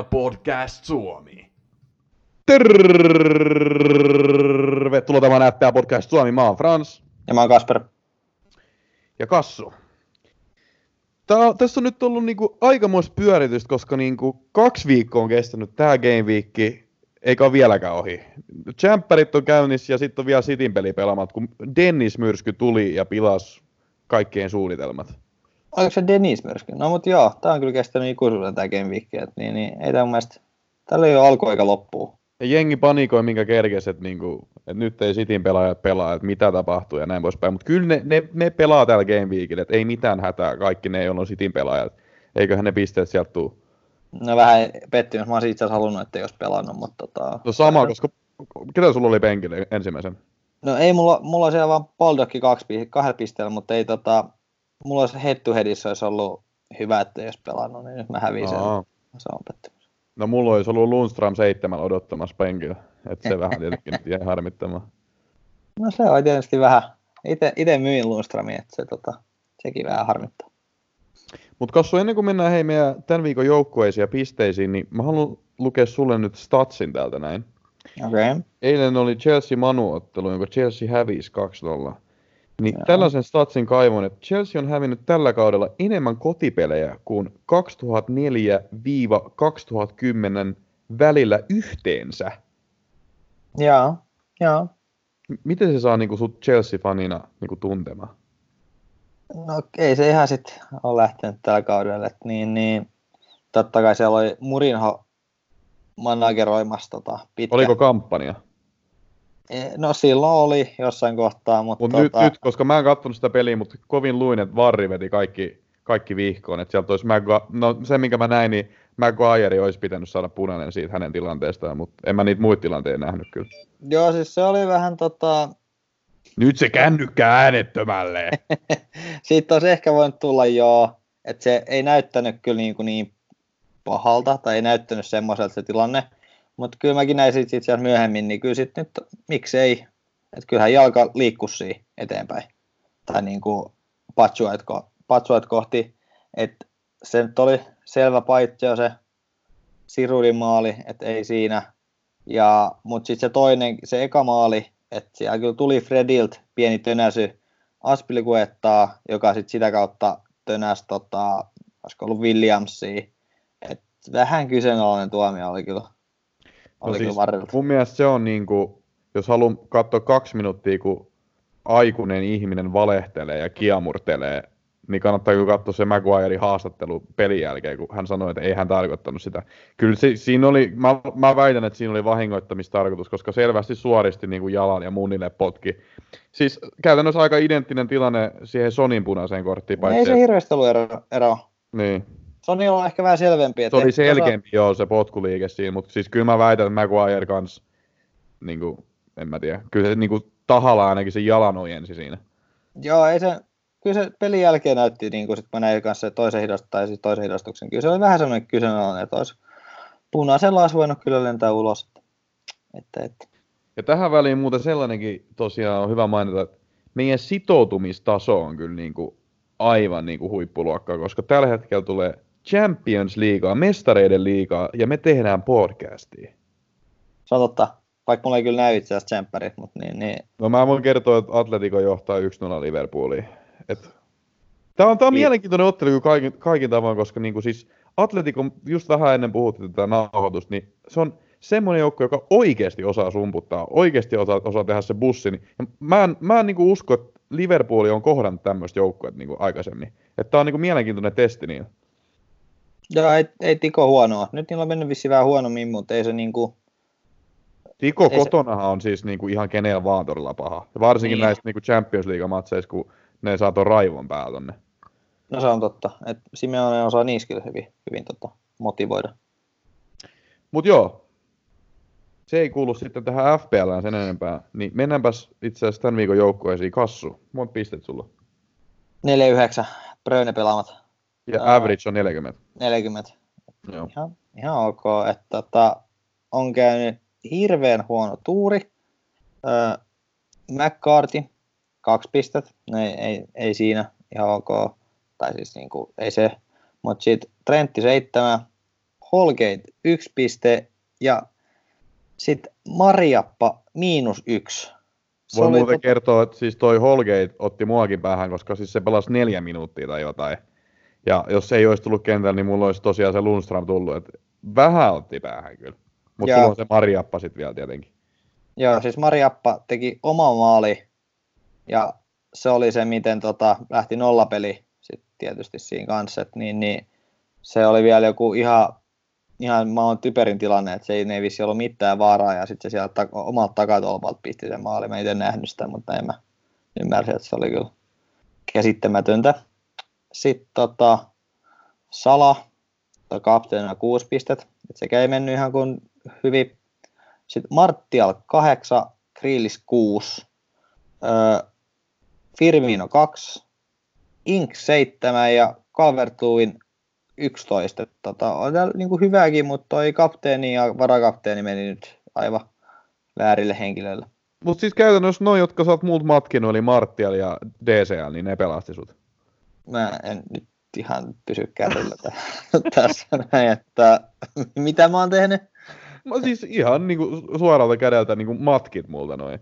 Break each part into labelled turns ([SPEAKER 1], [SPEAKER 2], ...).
[SPEAKER 1] FPL Podcast Suomi.
[SPEAKER 2] Tervetuloa tämän FPL Podcast Suomi. Mä oon Frans.
[SPEAKER 3] Ja mä oon Kasper.
[SPEAKER 2] Ja Kassu. Tää, tässä on nyt ollut niinku aikamoista pyöritystä, koska niinku kaksi viikkoa on kestänyt tää game week, eikä ole vieläkään ohi. Champerit on käynnissä ja sitten on vielä Sitin peli pelaamat, kun Dennis Myrsky tuli ja pilasi kaikkien suunnitelmat.
[SPEAKER 3] Oliko se Dennis Myrsky? No mutta joo, tää on kyllä kestänyt ikuisuuden tää game week, et niin, niin, ei tää mun mielestä, tällä ei ole alku eikä loppu.
[SPEAKER 2] Ja jengi panikoi, minkä kerkesi, että, niinku, että nyt ei Sitin pelaajat pelaa, että mitä tapahtuu ja näin poispäin. Mutta kyllä ne, ne, ne, pelaa täällä Game Weekillä, että ei mitään hätää, kaikki ne, joilla on Sitin pelaajat. Eiköhän ne pisteet sieltä tuu.
[SPEAKER 3] No vähän pettymys, mä olisin itse asiassa halunnut, että ei olisi pelannut, mutta tota...
[SPEAKER 2] No sama, koska ketä sulla oli penkillä ensimmäisen?
[SPEAKER 3] No ei, mulla, mulla on siellä vaan Baldokki kaksi, kahdella pisteellä, mutta ei tota, mulla olisi head to headissä olisi ollut hyvä, että jos pelannut, niin nyt mä hävisin sen. Se on pettymys.
[SPEAKER 2] No mulla olisi ollut Lundström seitsemän odottamassa penkillä. Että se vähän tietenkin nyt jäi harmittamaan.
[SPEAKER 3] No se on tietysti vähän. Itse myin Lundströmiä, että se, tota, sekin vähän harmittaa.
[SPEAKER 2] Mutta Kassu, ennen kuin mennään hei meidän tämän viikon joukkueisiin ja pisteisiin, niin mä haluan lukea sulle nyt statsin täältä näin.
[SPEAKER 3] Okei. Okay.
[SPEAKER 2] Eilen oli Chelsea-Manu-ottelu, jonka Chelsea hävisi 2-0. Niin Joo. tällaisen statsin kaivon, että Chelsea on hävinnyt tällä kaudella enemmän kotipelejä kuin 2004-2010 välillä yhteensä.
[SPEAKER 3] Joo, joo.
[SPEAKER 2] Miten se saa niinku sut Chelsea-fanina niinku tuntemaan?
[SPEAKER 3] No ei se ihan sitten ole lähtenyt tällä kaudella. Et niin, niin, totta kai siellä oli Murinho manageroimassa tota,
[SPEAKER 2] pitkä. Oliko kampanja?
[SPEAKER 3] E, no silloin oli jossain kohtaa, mutta...
[SPEAKER 2] Mut tota... nyt, nyt, koska mä en katsonut sitä peliä, mutta kovin luin, että Varri veti kaikki, kaikki vihkoon. Että sieltä olisi Magua... No se, minkä mä näin, niin Maguire olisi pitänyt saada punainen siitä hänen tilanteestaan, mutta en mä niitä muita tilanteita nähnyt kyllä.
[SPEAKER 3] Joo, siis se oli vähän tota...
[SPEAKER 2] Nyt se kännykkä äänettömälle.
[SPEAKER 3] Siitä olisi ehkä voinut tulla joo, että se ei näyttänyt kyllä niin, kuin niin pahalta, tai ei näyttänyt semmoiselta se tilanne, mutta kyllä mäkin näin sitten itse asiassa myöhemmin, niin kyllä sitten nyt miksei, että kyllähän jalka liikkusi eteenpäin, tai niin kuin patsuet, patsuet kohti, että se nyt oli selvä paitsi se Sirudin maali, että ei siinä. Ja, mutta sitten se toinen, se eka maali, että siellä kyllä tuli Fredilt pieni tönäsy Aspilikuettaa, joka sitten sitä kautta tönäsi, tota, olisiko ollut Williamsia. Et vähän kyseenalainen tuomio oli kyllä, no
[SPEAKER 2] siis, Mun mielestä se on niin kuin, jos haluan katsoa kaksi minuuttia, kun aikuinen ihminen valehtelee ja kiamurtelee niin kannattaa kyllä katsoa se Maguirein haastattelu pelin jälkeen, kun hän sanoi, että ei hän tarkoittanut sitä. Kyllä se, siinä oli, mä, mä väitän, että siinä oli vahingoittamistarkoitus, koska selvästi suoristi niin kuin jalan ja munille potki. Siis käytännössä aika identtinen tilanne siihen Sonin punaiseen korttiin.
[SPEAKER 3] Paitsi, ei se hirveästi ollut ero. ero.
[SPEAKER 2] Niin.
[SPEAKER 3] Sony on ehkä vähän selvempi.
[SPEAKER 2] Se oli selkeämpi, osa... joo, se potkuliike siinä, mutta siis kyllä mä väitän, että Maguire kanssa, niin kuin, en mä tiedä, kyllä se niin kuin, tahalla ainakin se jalan ojensi siinä.
[SPEAKER 3] Joo, ei se, kyllä se pelin jälkeen näytti, niin kuin sit mä näin kanssa toisen, hidost, tai siis toisen hidastuksen, kyllä se oli vähän semmoinen kyseenalainen, että olisi punaisella olisi voinut kyllä lentää ulos. Että, että.
[SPEAKER 2] Ja tähän väliin muuten sellainenkin tosiaan on hyvä mainita, että meidän sitoutumistaso on kyllä niin kuin aivan niin kuin huippuluokkaa, koska tällä hetkellä tulee Champions Leaguea, mestareiden liigaa, ja me tehdään podcastia.
[SPEAKER 3] Se on totta, vaikka mulla ei kyllä näy itse asiassa mutta niin, niin.
[SPEAKER 2] No mä voin kertoa, että Atletico johtaa 1-0 Liverpooliin. Et, tämä on, tää on niin. mielenkiintoinen ottelu kaikin, kaikin tavoin, koska niinku siis Atletico, just vähän ennen puhuttiin tätä nauhoitusta, niin se on semmoinen joukko, joka oikeasti osaa sumputtaa, oikeasti osaa, osaa tehdä se bussi. Niin, ja mä en, mä en niinku usko, että Liverpool on kohdannut tämmöistä joukkoa niinku aikaisemmin. Että tämä on niinku mielenkiintoinen testi niin.
[SPEAKER 3] Joo, ei, ei Tiko huonoa. Nyt niillä on mennyt vissi vähän huonommin, mutta ei se niinku...
[SPEAKER 2] Tiko ei kotonahan se... on siis niinku ihan kenellä vaan todella paha. Ja varsinkin niin. näissä niinku Champions League-matseissa, kun ne saa tuon raivon päällä tonne.
[SPEAKER 3] No se on totta, että Simeone osaa niiskillä hyvin, hyvin tota, motivoida.
[SPEAKER 2] Mut joo, se ei kuulu sitten tähän FPLään sen enempää, niin mennäänpäs itse asiassa tämän viikon joukkueisiin kassu. Monta pistet sulla?
[SPEAKER 3] 4-9, Bröne pelaamat.
[SPEAKER 2] Ja uh, average on 40.
[SPEAKER 3] 40. Joo. Ihan, ihan ok, että tota, on käynyt hirveän huono tuuri. Uh, McCarthy kaksi pistettä, ei, ei, ei siinä ihan ok, tai siis niin kuin, ei se, mutta sitten Trentti seitsemän, Holgate yksi piste ja sitten Mariappa miinus yksi.
[SPEAKER 2] Se Voi muuten
[SPEAKER 3] tot...
[SPEAKER 2] kertoa, että siis toi Holgate otti muakin päähän, koska siis se pelasi neljä minuuttia tai jotain. Ja jos ei olisi tullut kentällä, niin mulla olisi tosiaan se Lundström tullut. Että vähän otti päähän kyllä. Mutta sulla on se Mariappa sitten vielä tietenkin.
[SPEAKER 3] Joo, siis Mariappa teki oma maali ja se oli se, miten tota, lähti nollapeli sitten tietysti siinä kanssa, että niin, niin, se oli vielä joku ihan, ihan maan typerin tilanne, että se ei, ei vissi ollut mitään vaaraa ja sitten se sieltä ta- omalta takatolpalta pisti sen maali. Mä itse nähnyt sitä, mutta en mä ymmärsin, että se oli kyllä käsittämätöntä. Sitten tota, Sala, kapteenina kuusi pistettä, että sekä ei mennyt ihan kuin hyvin. Sitten Martial 8, Grillis 6, öö, Firmino 2, Ink 7 ja calvert 11. Tota, on täällä niin kuin hyväkin, mutta toi kapteeni ja varakapteeni meni nyt aivan väärille henkilöille.
[SPEAKER 2] Mutta siis käytännössä noin, jotka sä oot muut matkinut, eli Martial ja DCL, niin ne pelasti sut.
[SPEAKER 3] Mä en nyt ihan pysy kärryllä tässä näin, että mitä mä oon tehnyt?
[SPEAKER 2] Mä siis ihan niinku suoralta kädeltä niinku matkit multa noin.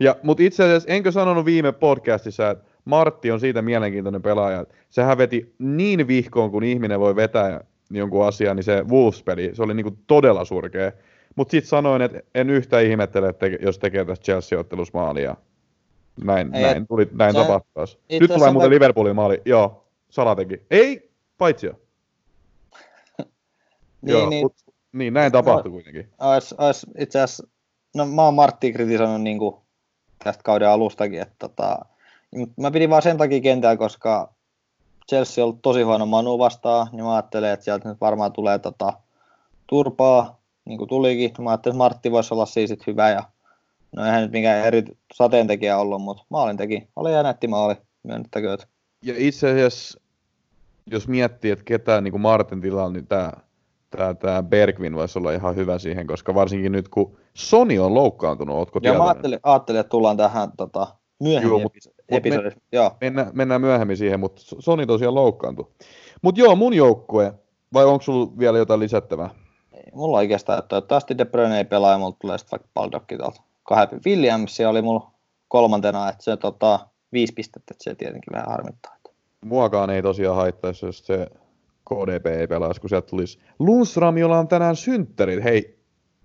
[SPEAKER 2] Ja, mutta itse asiassa enkö sanonut viime podcastissa, että Martti on siitä mielenkiintoinen pelaaja. Sehän veti niin vihkoon, kun ihminen voi vetää jonkun asian, niin se Wolves-peli, se oli niinku todella surkea. Mutta sitten sanoin, että en yhtä ihmettele, että jos tekee tästä Chelsea-ottelussa maalia. Näin, Ei, näin, tuli, näin tapahtui Nyt tulee muuten vai... Liverpoolin maali. Joo, Sala teki. Ei, paitsi jo. niin, Joo, niin, mut, niin, näin tapahtui no, kuitenkin.
[SPEAKER 3] Ois, ois itse asiassa, no mä oon Martti kritisoinut niin kuin tästä kauden alustakin, että tota, mä pidin vaan sen takia kentällä, koska Chelsea on ollut tosi huono Manu vastaan, niin mä ajattelin, että sieltä nyt varmaan tulee tota, turpaa, niin kuin tulikin. Mä ajattelin, että Martti voisi olla siis hyvä ja no eihän nyt mikään eri sateentekijä ollut, mutta maalin teki. Oli ja nätti maali, myönnettäköön.
[SPEAKER 2] Ja itse asiassa, jos miettii, että ketään niin kuin Martin tilalla, niin tämä tämä, tämä Bergvin voisi olla ihan hyvä siihen, koska varsinkin nyt kun Sony on loukkaantunut, ootko
[SPEAKER 3] Joo, mä ajattelin, ajattelin, että tullaan tähän tota, myöhemmin joo, mut, episodissa.
[SPEAKER 2] Me, joo. Mennään, mennään myöhemmin siihen, mutta Sony tosiaan loukkaantui. Mutta joo, mun joukkue, vai onko sulla vielä jotain lisättävää?
[SPEAKER 3] Ei, mulla oikeastaan, että toivottavasti De Bruyne ei pelaa ja mulla tulee sitten vaikka Baldokki tuolta. Kahden Williams oli mulla kolmantena, että se tota, viisi pistettä, että se tietenkin vähän harmittaa.
[SPEAKER 2] Muakaan ei tosiaan haittaisi, jos se KDP ei pelaisi, kun sieltä tulisi Lundström, jolla on tänään synttärit. Hei,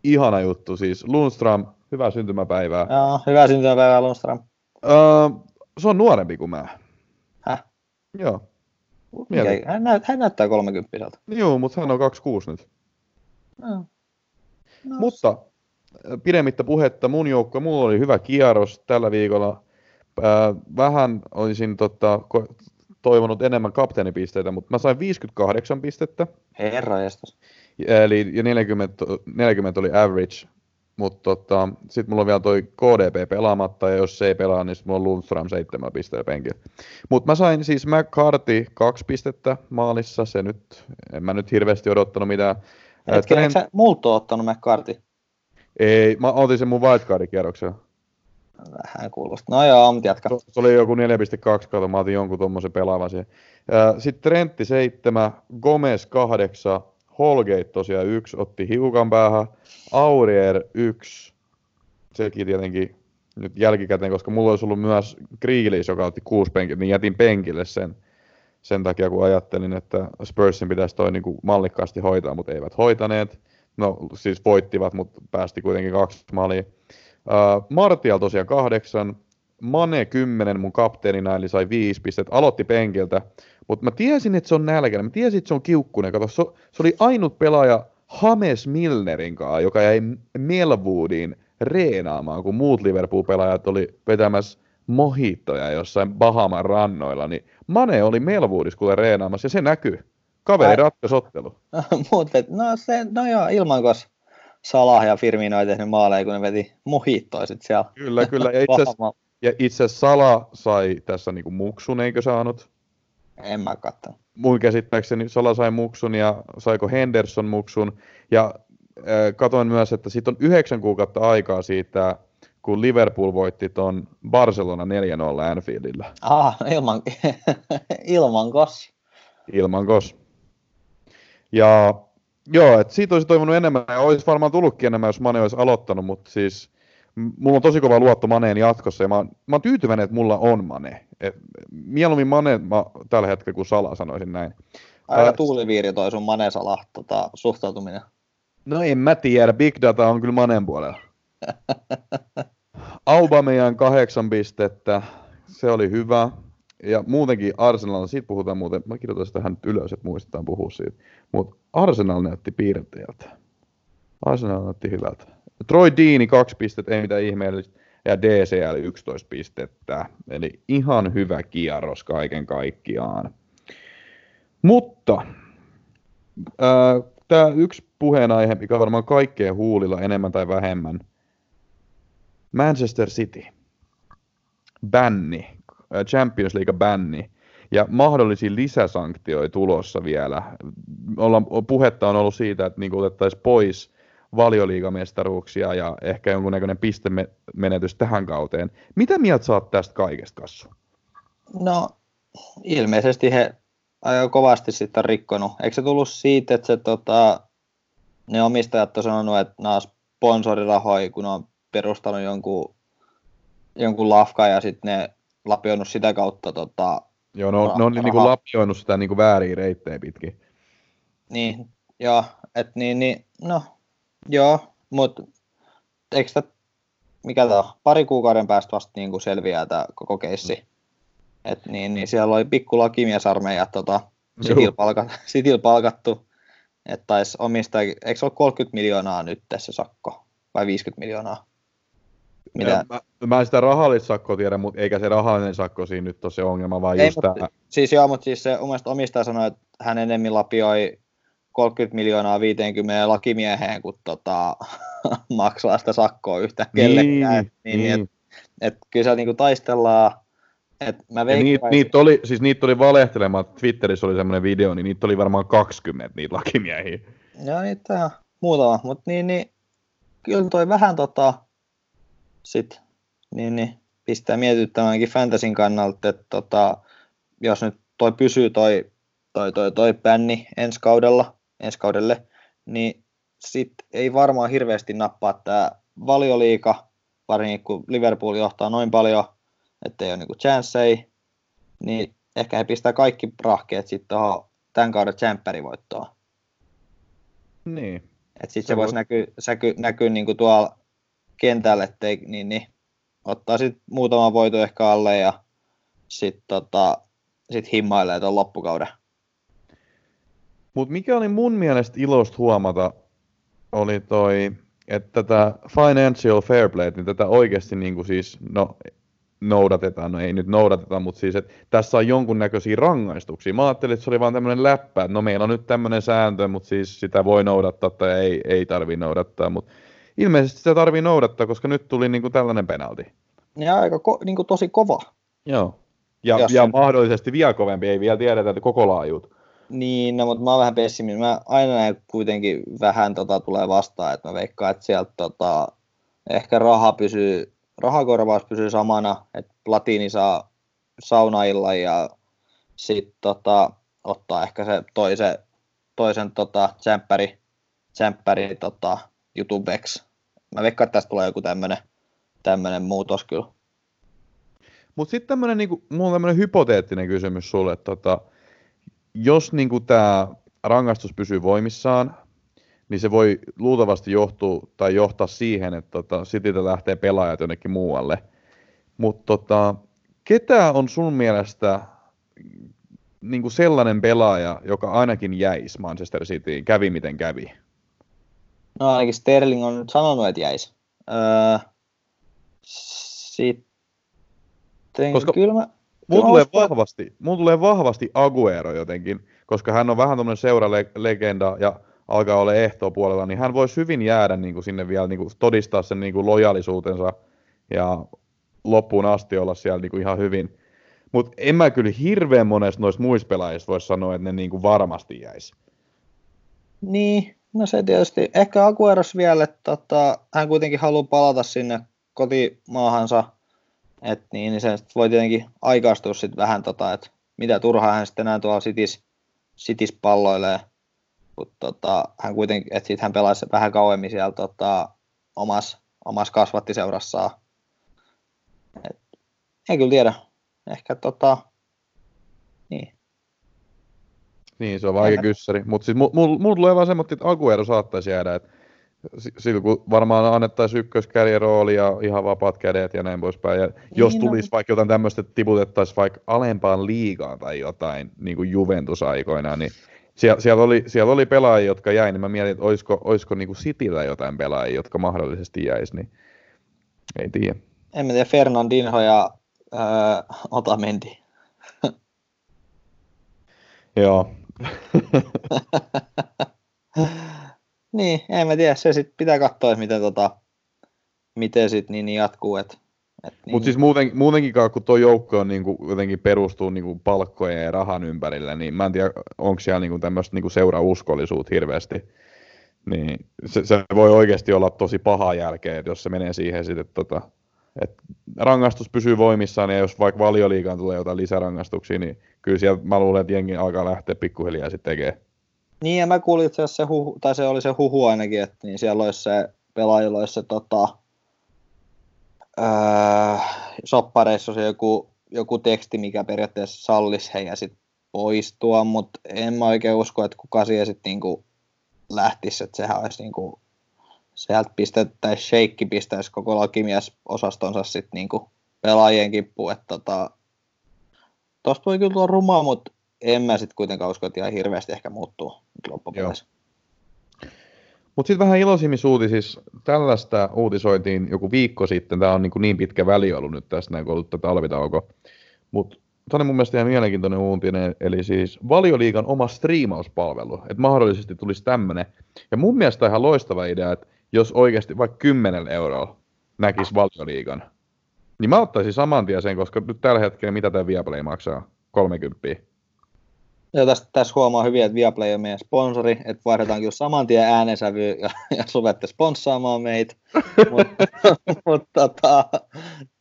[SPEAKER 2] ihana juttu siis. Lundström, hyvää syntymäpäivää.
[SPEAKER 3] Joo, hyvää syntymäpäivää Lundström.
[SPEAKER 2] Öö, se on nuorempi kuin mä.
[SPEAKER 3] Häh?
[SPEAKER 2] Joo.
[SPEAKER 3] Mikä, hän, näyt, hän näyttää 30
[SPEAKER 2] Joo, mutta hän on 26 nyt.
[SPEAKER 3] No.
[SPEAKER 2] No. Mutta pidemmittä puhetta mun joukko, mulla oli hyvä kierros tällä viikolla. vähän olisin tota, toivonut enemmän kapteenipisteitä, mutta mä sain 58 pistettä.
[SPEAKER 3] Herra jestas.
[SPEAKER 2] Eli ja 40, 40 oli average, mutta tota, sitten mulla on vielä toi KDP pelaamatta, ja jos se ei pelaa, niin mulla on Lundström 7 pistettä penkillä. Mutta mä sain siis McCarthy 2 pistettä maalissa, se nyt, en mä nyt hirveästi odottanut mitään.
[SPEAKER 3] Hetken, Trent... sä multa ottanut McCarthy?
[SPEAKER 2] Ei, mä otin sen mun wildcard-kierroksella.
[SPEAKER 3] Vähän kuulostaa. No joo, mutta jatka.
[SPEAKER 2] Se oli joku 4.2, kato, mä otin jonkun tuommoisen pelaavan siihen. Sitten Trentti 7, Gomez 8, Holgate tosiaan 1, otti hiukan päähän, Aurier 1, sekin tietenkin nyt jälkikäteen, koska mulla olisi ollut myös Grealish, joka otti kuusi penkille, niin jätin penkille sen, sen takia, kun ajattelin, että Spursin pitäisi toi niin kuin mallikkaasti hoitaa, mutta eivät hoitaneet. No siis voittivat, mutta päästi kuitenkin kaksi maalia. Uh, Martial tosiaan kahdeksan, Mane kymmenen mun kapteenina, eli sai viisi pistettä, aloitti penkiltä, mutta mä tiesin, että se on nälkäinen, mä tiesin, että se on kiukkunen, kato, se, se oli ainut pelaaja Hames Milnerin kanssa, joka jäi Melwoodiin reenaamaan, kun muut Liverpool-pelaajat oli vetämässä mohittoja jossain Bahaman rannoilla, niin Mane oli Melwoodissa kuule reenaamassa, ja se näkyy. Kaveri ratkaisi ottelu.
[SPEAKER 3] Muut no, se, no joo, ilmankos Salah ja Firmino ei tehnyt maaleja, kun ne veti muhittoisit siellä.
[SPEAKER 2] Kyllä, kyllä. Ja itse ja itse Sala sai tässä niinku muksun, eikö saanut?
[SPEAKER 3] En mä katso.
[SPEAKER 2] Mun käsittääkseni Sala sai muksun ja saiko Henderson muksun. Ja äh, katoin myös, että siitä on yhdeksän kuukautta aikaa siitä, kun Liverpool voitti ton Barcelona 4-0 Anfieldillä.
[SPEAKER 3] Ah, ilman, ilman kos.
[SPEAKER 2] Ilman kos. Ja Joo, että siitä olisi toivonut enemmän ja olisi varmaan tullutkin enemmän, jos Mane olisi aloittanut, mutta siis mulla on tosi kova luotto Maneen jatkossa ja mä, mä oon tyytyväinen, että mulla on Mane. Et, mieluummin Mane mä, tällä hetkellä kuin Sala sanoisin näin.
[SPEAKER 3] Aika tuuliviiri toi sun Manesala tota, suhtautuminen.
[SPEAKER 2] No en mä tiedä, Big Data on kyllä Manen puolella. Aubameyang kahdeksan pistettä, se oli hyvä. Ja muutenkin Arsenal, siitä puhutaan muuten, mä kirjoitan sitä tähän ylös, että muistetaan puhua siitä. Mutta Arsenal näytti piirteeltä. Arsenal näytti hyvältä. Troy Deani kaksi pistettä, ei mitään ihmeellistä. Ja DCL 11 pistettä. Eli ihan hyvä kierros kaiken kaikkiaan. Mutta tämä yksi puheenaihe, mikä on varmaan kaikkeen huulilla enemmän tai vähemmän. Manchester City. Bänni. Champions League bänni. Ja mahdollisia lisäsanktioita tulossa vielä. Olla, puhetta on ollut siitä, että niin otettaisiin pois valioliigamestaruuksia ja ehkä jonkunnäköinen pistemenetys tähän kauteen. Mitä mieltä saat tästä kaikesta, Kassu?
[SPEAKER 3] No, ilmeisesti he kovasti sitten rikkonut. Eikö se tullut siitä, että se, tota, ne omistajat on sanonut, että nämä sponsorirahoja, kun on perustanut jonkun, jonkun lafka ja sitten ne lapioinut sitä kautta tota,
[SPEAKER 2] Joo, no, ne on niinku lapioinut sitä niinku vääriä reittejä pitkin.
[SPEAKER 3] Niin, joo, että niin, niin, no, joo, mutta eikö sitä, mikä tämä pari kuukauden päästä vasta niin selviää tämä koko keissi? Mm. Et niin, niin siellä oli pikku lakimiesarmeija tota, Sitil, palkat, Sitil palkattu, että taisi omistaa, eikö se ole 30 miljoonaa nyt tässä sakko, vai 50 miljoonaa?
[SPEAKER 2] Mitä? Mä, mä en sitä rahallista sakkoa tiedä, mutta eikä se rahallinen sakko siinä nyt ole se ongelma, vaan Ei, just mutta, tämä...
[SPEAKER 3] Siis joo, mutta siis se omistaja sanoi, että hän enemmän lapioi 30 miljoonaa 50 lakimieheen, kun tota, maksaa sitä sakkoa yhtä kellekään. Niin, niin, niin. Et, et, kyllä se niinku taistellaan et mä
[SPEAKER 2] veikkaan... niitä, niitä, oli, siis niitä oli valehtelemaan, Twitterissä oli semmoinen video, niin niitä oli varmaan 20 niitä lakimiehiä.
[SPEAKER 3] Joo, niitä muutama, mutta niin, niin, kyllä toi vähän tota, sit, niin, niin, pistää mietittämäänkin fantasin kannalta, että tota, jos nyt toi pysyy toi, toi, toi, toi bänni ensi kaudella, ensi kaudelle, niin sit ei varmaan hirveästi nappaa tämä valioliika, varsinkin kun Liverpool johtaa noin paljon ettei ole niinku chanceja, niin ehkä he pistää kaikki rahkeet sitten tuohon tämän kauden voittoon.
[SPEAKER 2] Niin.
[SPEAKER 3] Että sitten se, se voisi näkyä, näkyä, näkyä niinku tuolla kentällä, ettei, niin, niin ottaa sitten muutaman voiton ehkä alle ja sitten tota, sit himmailee tuon loppukauden.
[SPEAKER 2] Mutta mikä oli mun mielestä ilosta huomata, oli toi, että tätä financial fair play, niin tätä oikeasti niin kuin siis, no noudatetaan, no ei nyt noudateta, mutta siis, että tässä on jonkunnäköisiä rangaistuksia. Mä ajattelin, että se oli vaan tämmöinen läppä, että no meillä on nyt tämmöinen sääntö, mutta siis sitä voi noudattaa tai ei, ei tarvi noudattaa, mutta ilmeisesti sitä tarvii noudattaa, koska nyt tuli niin kuin tällainen penalti.
[SPEAKER 3] Ja aika ko, niin kuin tosi kova.
[SPEAKER 2] Joo. Ja, ja sen... mahdollisesti vielä kovempi, ei vielä tiedetä, että koko laajuut.
[SPEAKER 3] Niin, no, mutta mä oon vähän pessimin. Mä aina näin kuitenkin vähän tota, tulee vastaan, että mä veikkaan, että sieltä tota, ehkä raha pysyy rahakorvaus pysyy samana, että Platini saa saunailla ja sitten tota, ottaa ehkä se toisen, toisen tota, tsemppäri, tsemppäri tota, YouTubeksi. Mä veikkaan, että tästä tulee joku tämmönen, tämmönen muutos kyllä.
[SPEAKER 2] Mutta sitten tämmönen, niinku, mulla on tämmönen hypoteettinen kysymys sulle, että tota, jos niinku tämä rangaistus pysyy voimissaan, niin se voi luultavasti johtua tai johtaa siihen, että tota, Cityltä lähtee pelaajat jonnekin muualle. Mutta tota, ketä on sun mielestä niin kuin sellainen pelaaja, joka ainakin jäisi Manchester Cityin, kävi miten kävi?
[SPEAKER 3] No ainakin Sterling on nyt sanonut, että jäisi. Öö, sitten
[SPEAKER 2] Koska kyllä mä, Mulla tulee, vahvasti, mulla tulee vahvasti Aguero jotenkin, koska hän on vähän tämmöinen seuralegenda ja alkaa olla ehtoa puolella, niin hän voisi hyvin jäädä niin kuin sinne vielä niin kuin todistaa sen niin kuin lojalisuutensa ja loppuun asti olla siellä niin kuin ihan hyvin. Mutta en mä kyllä hirveän monesta noista muista pelaajista voisi sanoa, että ne niin kuin varmasti jäisi.
[SPEAKER 3] Niin, no se tietysti. Ehkä Agueros vielä, että tota, hän kuitenkin haluaa palata sinne kotimaahansa, että niin, niin se voi tietenkin aikaistua sitten vähän, tota, että mitä turhaa hän sitten enää tuolla sitis, sitis palloilee Mutta tota, hän kuitenkin, että sitten hän pelasi vähän kauemmin siellä tota, omassa omas kasvattiseurassaan. Et, en kyllä tiedä. Ehkä tota, niin.
[SPEAKER 2] Niin, se on vaikea kyssäri. Mutta siis mulla mul, mul tulee vaan semmoinen, että Aguero saattaisi jäädä, että sillä kun varmaan annettaisiin ykköskärjerooli ja ihan vapaat kädet ja näin poispäin. Ja niin, jos no. tulisi no. vaikka jotain tämmöistä, että tiputettaisiin vaikka alempaan liigaan tai jotain, niin kuin Juventus-aikoina, niin siellä, siellä, oli, siellä oli pelaajia, jotka jäi, niin mä mietin, että olisiko, olisiko niin kuin Cityllä jotain pelaajia, jotka mahdollisesti jäisi, niin ei tiedä.
[SPEAKER 3] En mä tiedä, Fernandinho ja öö, Otamendi.
[SPEAKER 2] Joo.
[SPEAKER 3] niin, en mä tiedä, se sitten pitää katsoa, miten, tota, miten sit niin, niin jatkuu. Et,
[SPEAKER 2] et, niin. Mutta siis muuten, muutenkin, kun tuo joukko on niinku, jotenkin perustuu niinku palkkojen ja rahan ympärillä, niin mä en tiedä, onko siellä niinku tämmöistä niinku seurauskollisuutta hirveästi. Niin se, se, voi oikeasti olla tosi paha jälkeen, jos se menee siihen sitten, että tota, et rangaistus pysyy voimissaan, ja jos vaikka valioliikaan tulee jotain lisärangaistuksia, niin kyllä siellä mä luulen, että jengi alkaa lähteä pikkuhiljaa sitten tekemään.
[SPEAKER 3] Niin, ja mä kuulin asiassa se huhu, tai se oli se huhu ainakin, että niin siellä olisi se pelaajilla olisi se tota, öö, soppareissa se joku, joku teksti, mikä periaatteessa sallisi heidän sitten poistua, mutta en mä oikein usko, että kuka siihen sitten niinku lähtisi, että sehän olisi niinku, sieltä pistettäisiin, sheikki pistäisi koko lakimiesosastonsa sitten niinku pelaajien kippuun, että tota, tosta voi kyllä tulla rumaa, mutta en mä sitten kuitenkaan usko, että ihan hirveästi ehkä muuttuu loppupeleissä.
[SPEAKER 2] Mutta sitten vähän iloisimmissa uutisissa, tällaista uutisoitiin joku viikko sitten, tämä on niin, niin pitkä väli ollut nyt tästä näin, kun ollut talvitauko. Mutta tämä on mun mielestä ihan mielenkiintoinen uutinen, eli siis valioliikan oma striimauspalvelu, että mahdollisesti tulisi tämmöinen. Ja mun mielestä ihan loistava idea, että jos oikeasti vaikka 10 euroa näkisi valioliigan, niin mä ottaisin saman tien sen, koska nyt tällä hetkellä mitä tämä Viaplay maksaa? 30.
[SPEAKER 3] Ja tästä, tässä huomaa hyvin, että Viaplay on meidän sponsori, että vaihdetaan kyllä saman tien äänensävy ja, ja sovette sponssaamaan meitä. Mutta mut, tota,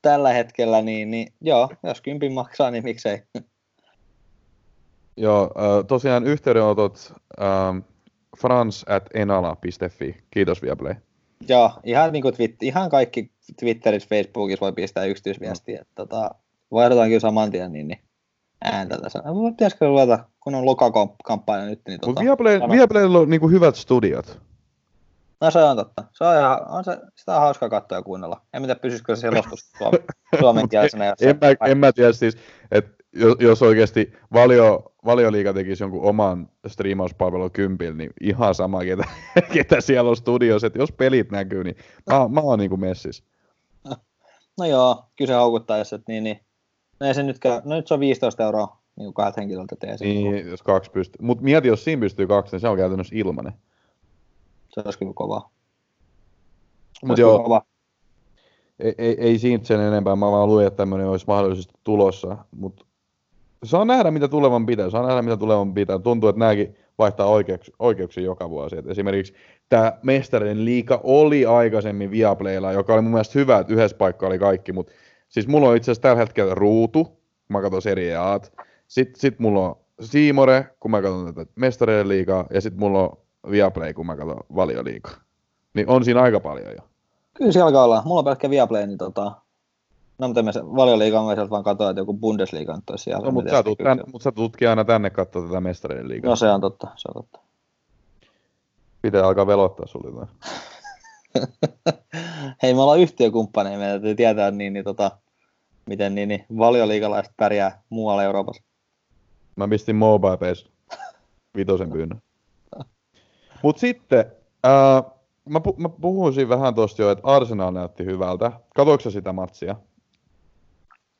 [SPEAKER 3] tällä hetkellä, niin, niin joo, jos kympin maksaa, niin miksei.
[SPEAKER 2] Joo, tosiaan yhteydenotot ähm, frans at enala.fi. Kiitos Viaplay.
[SPEAKER 3] Joo, ihan, niin kuin twit- ihan kaikki Twitterissä, Facebookissa voi pistää yksityisviestiä. Mm. Tota, vaihdetaan kyllä saman tien, niin, niin ääntä tässä. Pitäisikö ruveta, kun on lokakamppanja nyt, niin tota...
[SPEAKER 2] Viaplay, Viaplaylla on niin hyvät studiot.
[SPEAKER 3] No se on totta. Se on ihan, on se, sitä on hauska katsoa ja kuunnella. En tiedä, pysyisikö se selostus suomen, suomenkielisenä.
[SPEAKER 2] en, mä, en mä tiedä siis, että jos, jos oikeasti valio, valioliiga tekisi jonkun oman striimauspalvelun kympillä, niin ihan sama, ketä, ketä siellä on studiossa. Että jos pelit näkyy, niin mä, mä oon niinku messis.
[SPEAKER 3] No joo, kyse haukuttaa, jos et niin, niin. No ei se nyt käy. No nyt se on 15 euroa niin kahdet henkilöltä tee
[SPEAKER 2] Niin, jos kaksi pystyy. Mutta mieti, jos siinä pystyy kaksi, niin se on käytännössä ilmanen.
[SPEAKER 3] Se olisi kyllä kovaa.
[SPEAKER 2] Mutta joo, kova. Ei, ei, ei siitä sen enempää. Mä vaan luin, että tämmöinen olisi mahdollisesti tulossa. Mutta saa nähdä, mitä tulevan pitää. Saa nähdä, mitä tulevan pitää. Tuntuu, että nämäkin vaihtaa oikeuksia, oikeuksia joka vuosi. Et esimerkiksi tämä Mestarien liika oli aikaisemmin Viaplaylla, joka oli mun mielestä hyvä, että yhdessä paikkaa oli kaikki, mutta siis mulla on itse asiassa tällä hetkellä ruutu, kun mä katson Serie A. Sitten sit mulla on Siimore, kun mä katson tätä Mestarien liigaa, ja sitten mulla on Viaplay, kun mä katson valioliigaa. Niin on siinä aika paljon jo.
[SPEAKER 3] Kyllä siellä alkaa olla. Mulla on pelkkä Viaplay, niin tota, No, mutta me valioliigaa mä sieltä vaan katsoa, että joku Bundesliga on tosiaan.
[SPEAKER 2] No, mutta sä, tulet tän, mut sä tutkin aina tänne katsoa tätä mestarien liigaa.
[SPEAKER 3] No se on totta, se on totta.
[SPEAKER 2] Pitää alkaa velottaa sulle
[SPEAKER 3] Hei, me ollaan yhtiökumppaneja, meidän täytyy tietää niin, niin tota, miten niin, niin valioliigalaiset pärjää muualla Euroopassa.
[SPEAKER 2] Mä pistin Mobile Base vitosen pyynnön. Mut sitten, ää, mä, pu- mä puhuisin vähän tosta jo, että Arsenal näytti hyvältä. Katoiko sitä matsia?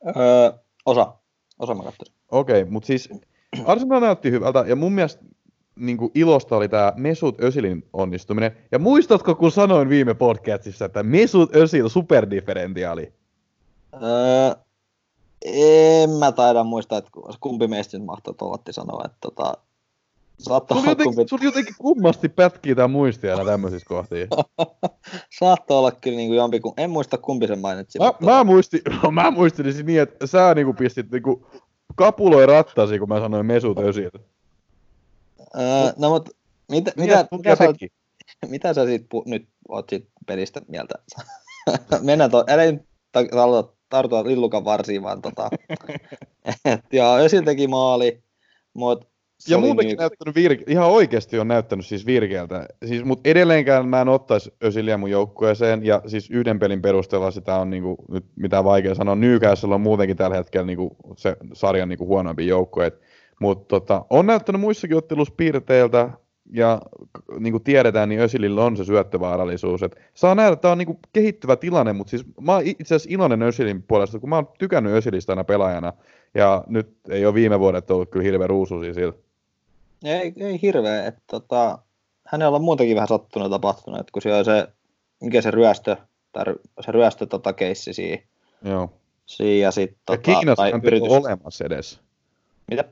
[SPEAKER 3] Öö, osa. Osa mä katsoin.
[SPEAKER 2] Okei, okay, mutta siis Arsenal näytti hyvältä, ja mun mielestä niin kuin ilosta oli tämä Mesut Özilin onnistuminen. Ja muistatko, kun sanoin viime podcastissa, että Mesut Özil superdifferentiaali?
[SPEAKER 3] Öö, en mä taida muistaa, että kumpi meistä nyt mahtoi Tolatti sanoa, että tota,
[SPEAKER 2] Saattaa sulla, jotenkin, kumpi... sulla jotenkin kummasti pätkii tämä muistia aina tämmöisissä kohtia.
[SPEAKER 3] Saattaa olla kyllä niin kuin jompi, kun... en muista kumpi sen mainitsi.
[SPEAKER 2] Mä, mutta... mä, muistin, mä muistin niin, että sä niin kuin pistit niin kuin kapuloi rattasi, kun mä sanoin mesut ösiltä.
[SPEAKER 3] Öö, no mutta Mitä, mitä, mitä, sä, mitä sä sit, pu, nyt oot sit pelistä mieltä? Mennään to, älä nyt ta- tartua lillukan varsiin, vaan tota, et, Ösil teki maali, mut se
[SPEAKER 2] Ja muutenkin
[SPEAKER 3] nyt-
[SPEAKER 2] näyttänyt virke, ihan oikeasti on näyttänyt siis virkeältä. Siis, mutta edelleenkään mä en ottaisi Ösiliä mun joukkueeseen, ja siis yhden pelin perusteella sitä on niinku, nyt mitä vaikea sanoa. Newcastle on muutenkin tällä hetkellä niinku, se sarjan niinku huonoimpi joukkue. Mutta tota, on näyttänyt muissakin ottelussa piirteiltä, ja niin kuin tiedetään, niin Ösilillä on se syöttövaarallisuus. Et saa nähdä, että tämä on niinku kehittyvä tilanne, mutta siis mä oon itse asiassa iloinen Ösilin puolesta, kun mä oon tykännyt Ösilistä aina pelaajana, ja nyt ei ole viime vuodet ollut kyllä hirveän ruusuisia sillä.
[SPEAKER 3] Ei, ei hirveä, että tota, hänellä on muutenkin vähän sattunut ja tapahtunut, että kun siellä on se, mikä se ryöstö, tai se ryöstö tota keissi siinä,
[SPEAKER 2] Joo.
[SPEAKER 3] siinä ja sitten
[SPEAKER 2] Ja
[SPEAKER 3] tota,
[SPEAKER 2] Kiinassa
[SPEAKER 3] tai
[SPEAKER 2] on
[SPEAKER 3] yritys,
[SPEAKER 2] olemassa edes.
[SPEAKER 3] mitä?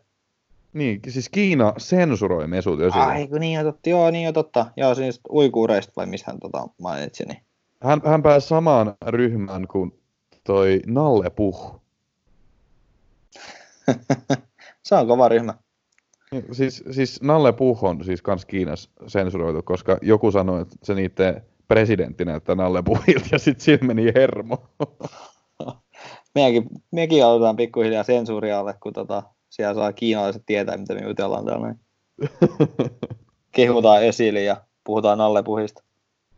[SPEAKER 2] Niin, siis Kiina sensuroi mesut Özilille.
[SPEAKER 3] Ai kun niin on totta, joo niin on totta, joo siis uikuureista vai mistä hän tota mainitsi, niin
[SPEAKER 2] Hän, hän pääsi samaan ryhmään kuin toi Nalle Puh.
[SPEAKER 3] se on kova ryhmä.
[SPEAKER 2] Siis, siis Nalle Puh on siis kans Kiinassa sensuroitu, koska joku sanoi, että se niiden presidentti näyttää Nalle Puhilta ja sitten sillä meni hermo.
[SPEAKER 3] Mekin aloitetaan pikkuhiljaa sensuuria alle, kun tota, siellä saa kiinalaiset tietää, mitä me jutellaan täällä. Kehutaan esille ja puhutaan alle puhista.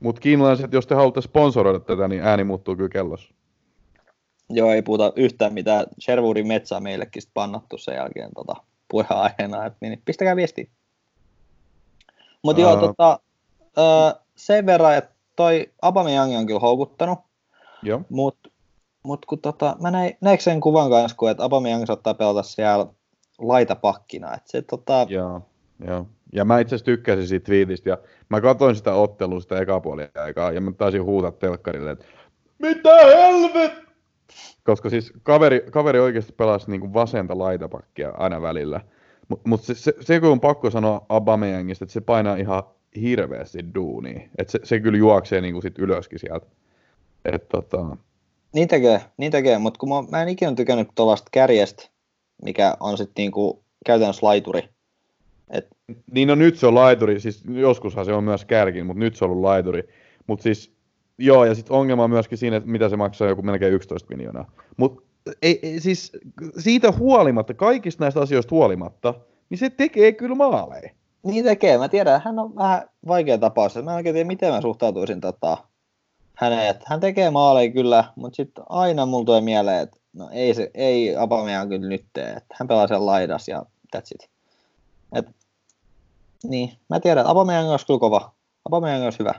[SPEAKER 2] Mutta kiinalaiset, jos te haluatte sponsoroida tätä, niin ääni muuttuu kyllä kellossa.
[SPEAKER 3] Joo, ei puhuta yhtään mitään. Sherwoodin metsä on meillekin pannattu sen jälkeen tota, puheenaiheena, että niin, pistäkää viestiä. Mutta joo,
[SPEAKER 2] Ää.
[SPEAKER 3] tota, ö, sen verran, että toi Aubameyang on kyllä houkuttanut,
[SPEAKER 2] Joo.
[SPEAKER 3] mutta mut kun tota, mä näin, näin sen kuvan kanssa, kun että Aubameyang saattaa pelata siellä laitapakkina, että se tota,
[SPEAKER 2] Joo, joo. Ja mä itse asiassa tykkäsin siitä twiitistä ja mä katsoin sitä ottelua sitä eka aikaa ja mä taisin huutaa telkkarille, että mitä helvet! Koska siis kaveri, kaveri oikeasti pelasi niinku vasenta laitapakkia aina välillä. Mutta mut se, se, se, kun on pakko sanoa Abameyangista, että se painaa ihan hirveästi duunia. Että se, se kyllä juoksee niinku sit ylöskin sieltä. Et tota,
[SPEAKER 3] Niin tekee, niin tekee, mutta kun mä, mä en ikinä tykännyt tuollaista kärjestä, mikä on sitten niinku käytännössä laituri. Et,
[SPEAKER 2] Niin no nyt se on laituri, siis joskushan se on myös kärkin, mutta nyt se on ollut laituri. Mutta siis, joo, ja sitten ongelma on myöskin siinä, että mitä se maksaa joku melkein 11 miljoonaa. Mutta siis siitä huolimatta, kaikista näistä asioista huolimatta, niin se tekee kyllä maaleja.
[SPEAKER 3] niin tekee, mä tiedän, hän on vähän vaikea tapaus. Mä en oikein tiedä, miten mä suhtautuisin tota, häneen. Et Hän tekee maaleja kyllä, mutta sitten aina mulla tulee mieleen, että no ei, se, ei Aubameyang kyllä nyt tee. Et hän pelaa siellä laidas ja that's it. Et, niin, mä tiedän, että Aubameyang olisi kyllä kova. Aubameyang olisi hyvä.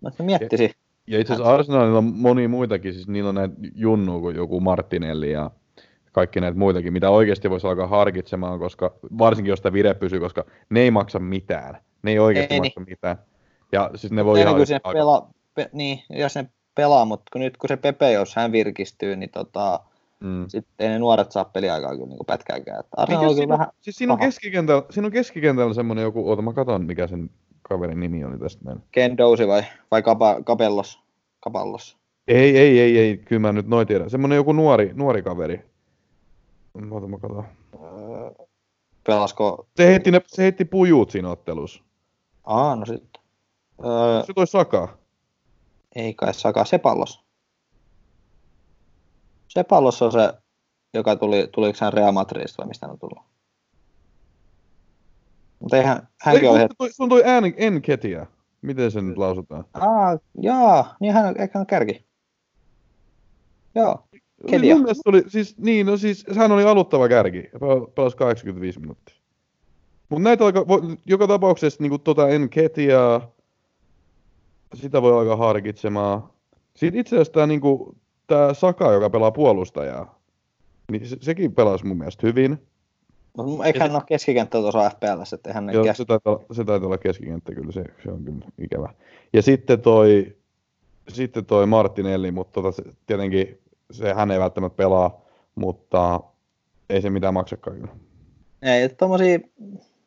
[SPEAKER 3] Mä sitten miettisin.
[SPEAKER 2] Ja itse asiassa Arsenalilla on moni muitakin, siis niillä on näitä junnu kuin joku Martinelli ja kaikki näitä muitakin, mitä oikeasti voisi alkaa harkitsemaan, koska varsinkin jos sitä vire pysyy, koska ne ei maksa mitään. Ne ei oikeasti
[SPEAKER 3] Ei,
[SPEAKER 2] maksa mitään. Ja siis ne voi ihan...
[SPEAKER 3] kun se pelaa, pe, niin, jos ne pelaa, mutta kun nyt kun se Pepe, jos hän virkistyy, niin tota,
[SPEAKER 2] Mm.
[SPEAKER 3] sitten ei ne nuoret saa peliaikaa kyllä niin pätkääkään. Että
[SPEAKER 2] Mikä
[SPEAKER 3] Arsenal on kyllä
[SPEAKER 2] siinä,
[SPEAKER 3] vähän,
[SPEAKER 2] siis siinä on, keskikentällä, siinä on keskikentällä semmoinen joku, oota mä katon mikä sen kaverin nimi oli tästä näin.
[SPEAKER 3] Ken Dousey vai, vai Kapa, Kapellos? Kapallos.
[SPEAKER 2] Ei, ei, ei, ei, kyllä mä nyt noin tiedän. Semmoinen joku nuori, nuori kaveri. Oota mä katon.
[SPEAKER 3] Öö, pelasko?
[SPEAKER 2] Se heitti, ne, se heitti pujut siinä ottelussa.
[SPEAKER 3] Aa, no sitten. Öö,
[SPEAKER 2] Se toi Saka.
[SPEAKER 3] ei kai Saka, Sepallos. Sepallos on se, joka tuli, tuliko hän Real Madridista vai mistä hän on tullut? Mutta eihän, hänkin
[SPEAKER 2] Ei,
[SPEAKER 3] oli...
[SPEAKER 2] se, toi, se on toi ääni, Enketia. Miten se nyt lausutaan?
[SPEAKER 3] Aa, jaa, niin hän on, eikä hän kärki. Joo, Kedia.
[SPEAKER 2] Mun mielestä oli, siis, niin, no siis, hän oli aluttava kärki. Pelasi 85 minuuttia. Mutta näitä voi, joka tapauksessa niin tota Enketiaa, sitä voi alkaa harkitsemaan. Sitten itse asiassa tämä niinku, tää Saka, joka pelaa puolustajaa, niin se, sekin pelasi mun mielestä hyvin.
[SPEAKER 3] Mutta eikä hän ole keskikenttä tuossa FPLssä, että eihän ne
[SPEAKER 2] Joo, se taitaa, olla- se taitaa olla keskikenttä kyllä, se, se on kyllä ikävä. Ja sitten toi, sitten toi Martinelli, mutta tota, se, tietenkin se, hän ei välttämättä pelaa, mutta ei se mitään maksakaan kyllä.
[SPEAKER 3] Ei, että tommosia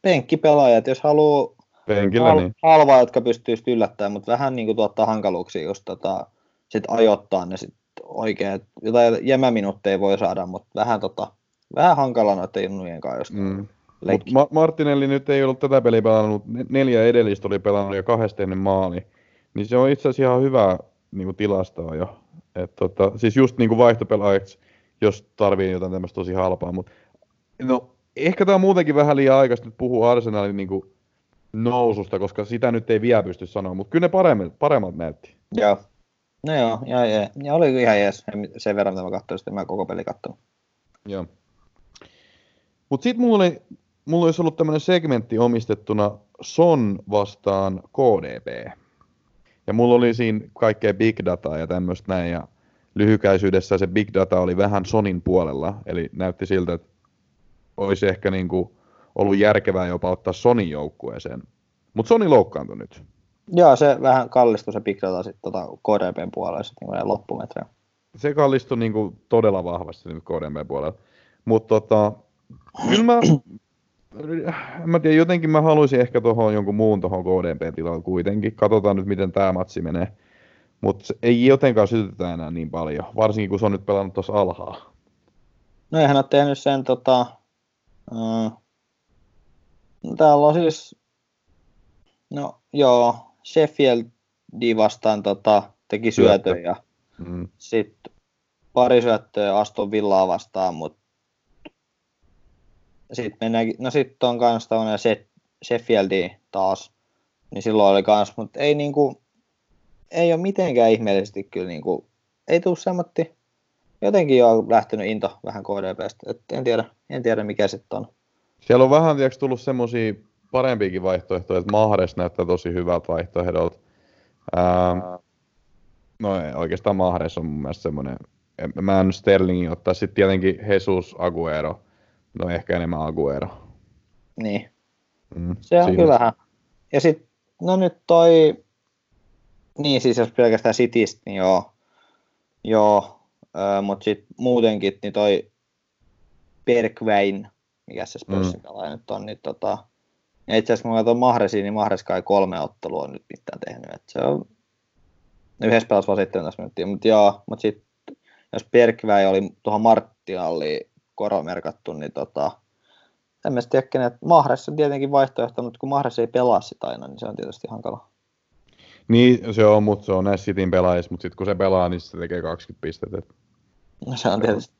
[SPEAKER 3] penkkipelaajat, jos haluaa
[SPEAKER 2] Penkillä
[SPEAKER 3] hal-
[SPEAKER 2] niin.
[SPEAKER 3] halvaa, jotka pystyy yllättämään, mutta vähän niin kuin tuottaa hankaluuksia just tota, sit ajoittaa ne sit oikein. Jotain jämäminuutteja voi saada, mutta vähän, tota, vähän hankala noiden junnujen kanssa. Just.
[SPEAKER 2] Mm.
[SPEAKER 3] leikki.
[SPEAKER 2] Ma- Martinelli nyt ei ollut tätä peliä pelannut, ne- neljä edellistä oli pelannut ja kahdesta ennen maali. Niin se on itse asiassa ihan hyvä niin kuin tilastoa jo. Et tota, siis just niin kuin vaihtopelaajaksi, jos tarvii jotain tämmöistä tosi halpaa. Mut, no, ehkä tämä on muutenkin vähän liian aikaista nyt puhua Arsenalin niin kuin noususta, koska sitä nyt ei vielä pysty sanoa, mutta kyllä ne paremmat, paremmat näytti.
[SPEAKER 3] Joo. No joo, ja, ja, ja oli ihan jees sen verran, mitä mä katsoin, sitten mä koko peli katsonut.
[SPEAKER 2] Joo. Mutta sitten mulla, oli, mulla olisi ollut tämmöinen segmentti omistettuna Son vastaan KDP. Ja mulla oli siinä kaikkea big dataa ja tämmöistä näin. Ja lyhykäisyydessä se big data oli vähän Sonin puolella. Eli näytti siltä, että olisi ehkä niinku ollut järkevää jopa ottaa Sonin joukkueeseen. Mutta Soni loukkaantui nyt.
[SPEAKER 3] Joo, se vähän kallistui se Big Data sitten tota KDPn puolella sitten niin loppumetrejä.
[SPEAKER 2] Se kallistui niinku todella vahvasti nyt KDP puolella. Mutta tota, kyllä mä, mä tiedä, jotenkin mä haluaisin ehkä tuohon jonkun muun tuohon KDP tilalle kuitenkin. Katsotaan nyt, miten tämä matsi menee. Mutta ei jotenkaan sytytä enää niin paljon, varsinkin kun se on nyt pelannut tuossa alhaa.
[SPEAKER 3] No eihän ole tehnyt sen tota... Uh, täällä on siis... No joo, Sheffieldi vastaan tota, teki syötön ja
[SPEAKER 2] Mm.
[SPEAKER 3] sitten pari syöttöä Aston Villaa vastaan, mutta sitten mennään, no sitten on kans tämmönen Sheffieldi taas, niin silloin oli kans, mutta ei niinku, ei ole mitenkään ihmeellisesti kyllä niinku, ei tuu semmotti, jotenkin jo on lähtenyt into vähän KDPstä, et en tiedä, en tiedä mikä sitten on.
[SPEAKER 2] Siellä on vähän tiiäks, tullut semmosia parempiakin vaihtoehtoja, että Mahres näyttää tosi hyvältä vaihtoehdolta. Ää, no ei, oikeastaan Mahres on mun mielestä semmoinen, en- mä en Sterlingin ottaa, sitten tietenkin Jesus Aguero, no ehkä enemmän Aguero.
[SPEAKER 3] Niin,
[SPEAKER 2] Mm,
[SPEAKER 3] se on
[SPEAKER 2] siinä-
[SPEAKER 3] kyllä vähän. Ja sitten, no nyt toi, niin siis jos pelkästään Citystä, niin joo, joo, öö, mutta sitten muutenkin, niin toi Bergwijn, mikä se Spursin pelaaja nyt on, niin tota, ja itse asiassa kun mä katson Mahresiin, niin Mahres kai kolme ottelua on nyt mitään tehnyt, että se on yhdessä pelassa vaan 17 minuuttia, mutta joo, mutta sitten jos Bergwijn oli tuohon Marttialliin koromerkattu, niin tota, en mä tiedä, kenet. Mahres on tietenkin vaihtoehto, mutta kun Mahres ei pelaa sitä aina, niin se on tietysti hankala.
[SPEAKER 2] Niin, se on, mutta se on näissä Cityn pelaajissa, mutta sitten kun se pelaa, niin se tekee 20 pistettä.
[SPEAKER 3] No se on tietysti.